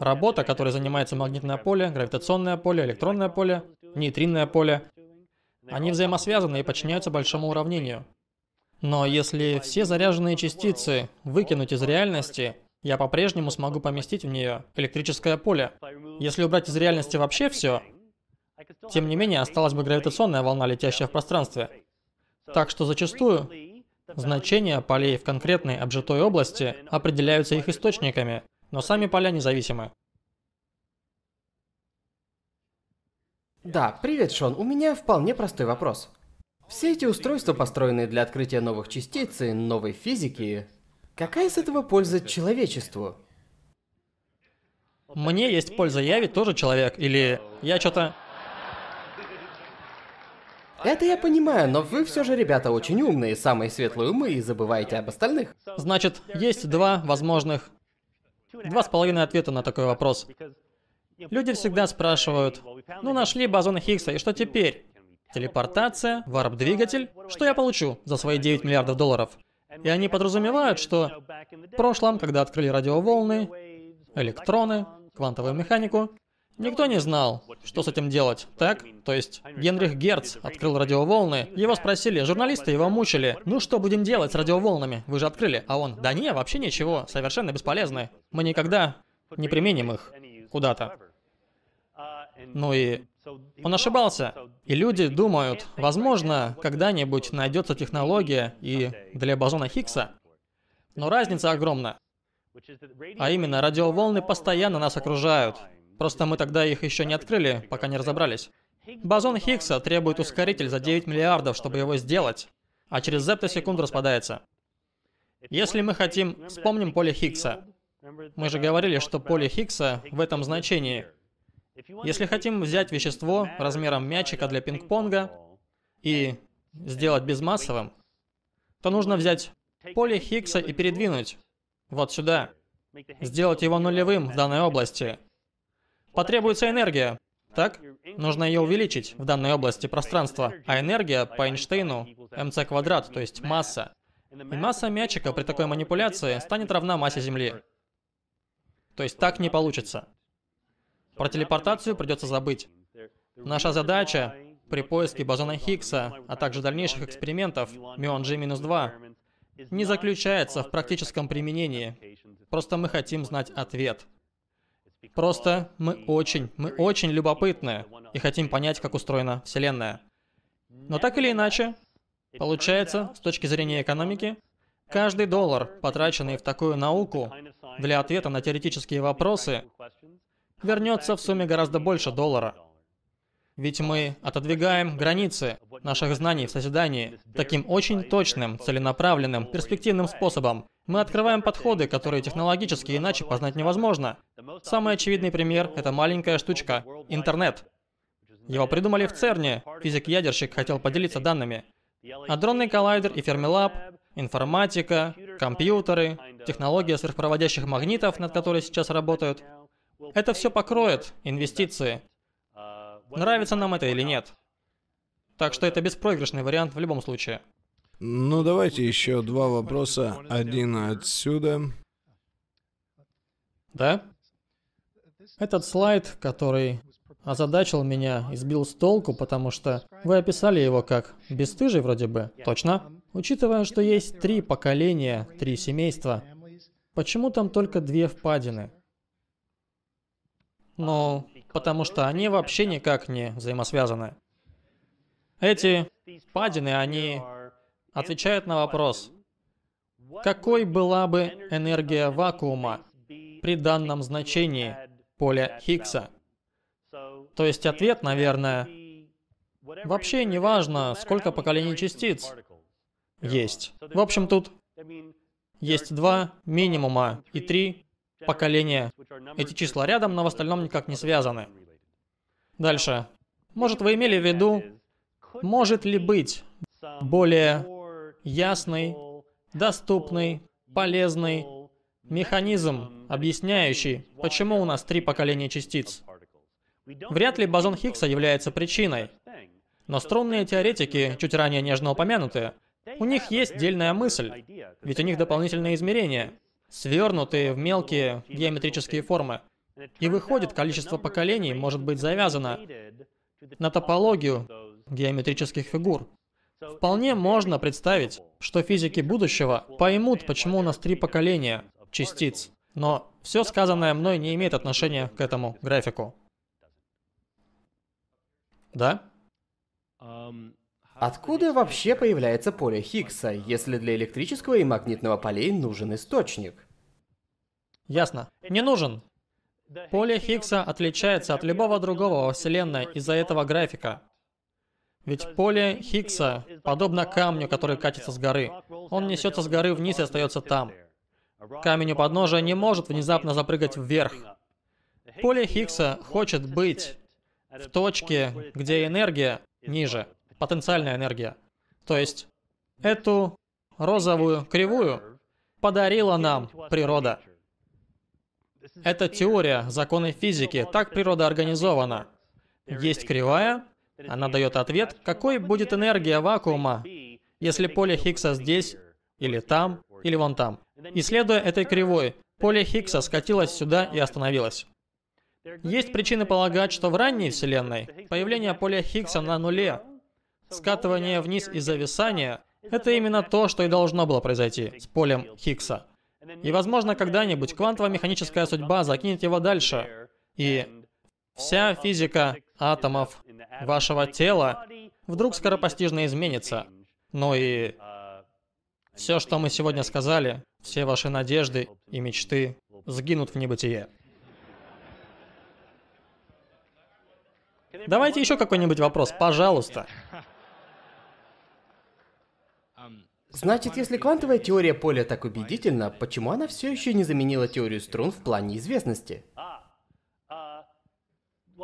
работа, которой занимается магнитное поле, гравитационное поле, электронное поле, нейтринное поле. Они взаимосвязаны и подчиняются большому уравнению. Но если все заряженные частицы выкинуть из реальности, я по-прежнему смогу поместить в нее электрическое поле. Если убрать из реальности вообще все, тем не менее осталась бы гравитационная волна, летящая в пространстве. Так что зачастую значения полей в конкретной обжитой области определяются их источниками, но сами поля независимы. Да, привет, Шон. У меня вполне простой вопрос. Все эти устройства, построенные для открытия новых частиц и новой физики, какая из этого польза человечеству? Мне есть польза, я ведь тоже человек, или я что-то... Это я понимаю, но вы все же, ребята, очень умные, самые светлые умы и забываете об остальных. Значит, есть два возможных... Два с половиной ответа на такой вопрос. Люди всегда спрашивают, ну нашли бозон Хиггса, и что теперь? телепортация, варп-двигатель. Что я получу за свои 9 миллиардов долларов? И они подразумевают, что в прошлом, когда открыли радиоволны, электроны, квантовую механику, никто не знал, что с этим делать, так? То есть Генрих Герц открыл радиоволны, его спросили, журналисты его мучили, ну что будем делать с радиоволнами, вы же открыли, а он, да не, вообще ничего, совершенно бесполезны, мы никогда не применим их куда-то. Ну и он ошибался. И люди думают, возможно, когда-нибудь найдется технология и для бозона Хиггса. Но разница огромна. А именно, радиоволны постоянно нас окружают. Просто мы тогда их еще не открыли, пока не разобрались. Бозон Хиггса требует ускоритель за 9 миллиардов, чтобы его сделать, а через зептосекунду распадается. Если мы хотим, вспомним поле Хиггса. Мы же говорили, что поле Хиггса в этом значении если хотим взять вещество размером мячика для пинг-понга и сделать безмассовым, то нужно взять поле Хиггса и передвинуть вот сюда, сделать его нулевым в данной области. Потребуется энергия, так? Нужно ее увеличить в данной области пространства, а энергия по Эйнштейну mc квадрат, то есть масса. И масса мячика при такой манипуляции станет равна массе Земли. То есть так не получится. Про телепортацию придется забыть. Наша задача при поиске бозона Хиггса, а также дальнейших экспериментов мион G-2, не заключается в практическом применении. Просто мы хотим знать ответ. Просто мы очень, мы очень любопытны и хотим понять, как устроена Вселенная. Но так или иначе, получается, с точки зрения экономики, каждый доллар, потраченный в такую науку для ответа на теоретические вопросы, вернется в сумме гораздо больше доллара. Ведь мы отодвигаем границы наших знаний в созидании таким очень точным, целенаправленным, перспективным способом. Мы открываем подходы, которые технологически иначе познать невозможно. Самый очевидный пример — это маленькая штучка — интернет. Его придумали в ЦЕРНе, физик-ядерщик хотел поделиться данными. Адронный коллайдер и Фермилаб, информатика, компьютеры, технология сверхпроводящих магнитов, над которой сейчас работают — это все покроет инвестиции. Нравится нам это или нет. Так что это беспроигрышный вариант в любом случае. Ну, давайте еще два вопроса. Один отсюда. Да? Этот слайд, который озадачил меня и сбил с толку, потому что вы описали его как бесстыжий вроде бы. Точно? Учитывая, что есть три поколения, три семейства, почему там только две впадины? Ну, потому что они вообще никак не взаимосвязаны. Эти падины, они отвечают на вопрос, какой была бы энергия вакуума при данном значении поля Хиггса? То есть ответ, наверное, вообще не важно, сколько поколений частиц есть. В общем, тут есть два минимума и три поколения. Эти числа рядом, но в остальном никак не связаны. Дальше. Может, вы имели в виду, может ли быть более ясный, доступный, полезный механизм, объясняющий, почему у нас три поколения частиц? Вряд ли бозон Хиггса является причиной. Но струнные теоретики, чуть ранее нежно упомянутые, у них есть дельная мысль, ведь у них дополнительные измерения – свернутые в мелкие геометрические формы. И выходит, количество поколений может быть завязано на топологию геометрических фигур. Вполне можно представить, что физики будущего поймут, почему у нас три поколения частиц. Но все сказанное мной не имеет отношения к этому графику. Да? Откуда вообще появляется поле Хиггса, если для электрического и магнитного полей нужен источник? Ясно. Не нужен. Поле Хиггса отличается от любого другого во Вселенной из-за этого графика. Ведь поле Хиггса подобно камню, который катится с горы. Он несется с горы вниз и остается там. Камень у подножия не может внезапно запрыгать вверх. Поле Хиггса хочет быть в точке, где энергия ниже потенциальная энергия. То есть эту розовую кривую подарила нам природа. Это теория, законы физики, так природа организована. Есть кривая, Она дает ответ, какой будет энергия вакуума, если поле Хиггса здесь, или там, или вон там. Исследуя этой кривой, поле Хиггса скатилось сюда и остановилось. Есть причины полагать, что в ранней Вселенной появление поля Хиггса на нуле, скатывание вниз и зависание — это именно то, что и должно было произойти с полем Хиггса. И, возможно, когда-нибудь квантово-механическая судьба закинет его дальше, и вся физика атомов вашего тела вдруг скоропостижно изменится. Но и все, что мы сегодня сказали, все ваши надежды и мечты сгинут в небытие. Давайте еще какой-нибудь вопрос, пожалуйста. Значит, если квантовая теория поля так убедительна, почему она все еще не заменила теорию струн в плане известности?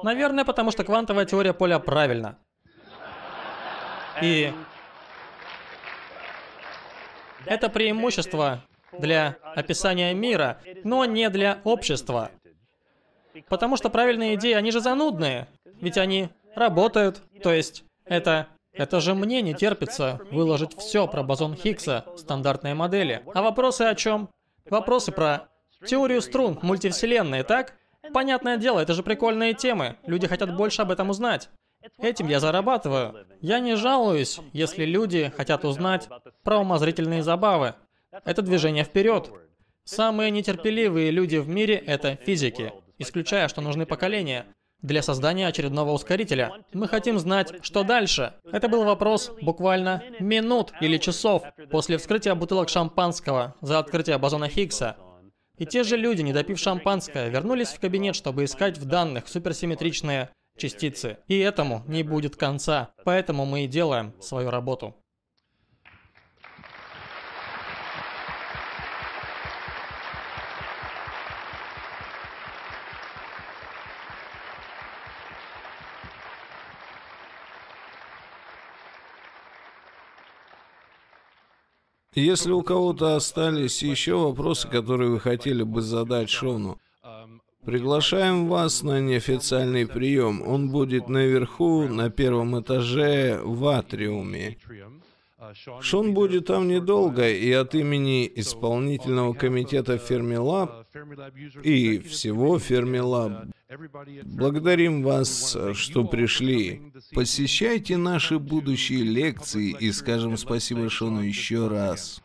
Наверное, потому что квантовая теория поля правильна. И это преимущество для описания мира, но не для общества. Потому что правильные идеи, они же занудные. Ведь они работают. То есть, это... Это же мне не терпится выложить все про бозон Хиггса, стандартные модели. А вопросы о чем? Вопросы про теорию струн, мультивселенные, так? Понятное дело, это же прикольные темы. Люди хотят больше об этом узнать. Этим я зарабатываю. Я не жалуюсь, если люди хотят узнать про умозрительные забавы. Это движение вперед. Самые нетерпеливые люди в мире — это физики, исключая, что нужны поколения для создания очередного ускорителя. Мы хотим знать, что дальше. Это был вопрос буквально минут или часов после вскрытия бутылок шампанского за открытие бозона Хиггса. И те же люди, не допив шампанское, вернулись в кабинет, чтобы искать в данных суперсимметричные частицы. И этому не будет конца. Поэтому мы и делаем свою работу. Если у кого-то остались еще вопросы, которые вы хотели бы задать Шону, приглашаем вас на неофициальный прием. Он будет наверху, на первом этаже, в атриуме. Шон будет там недолго, и от имени исполнительного комитета Fermilab и всего Fermilab благодарим вас, что пришли. Посещайте наши будущие лекции и скажем спасибо Шону еще раз.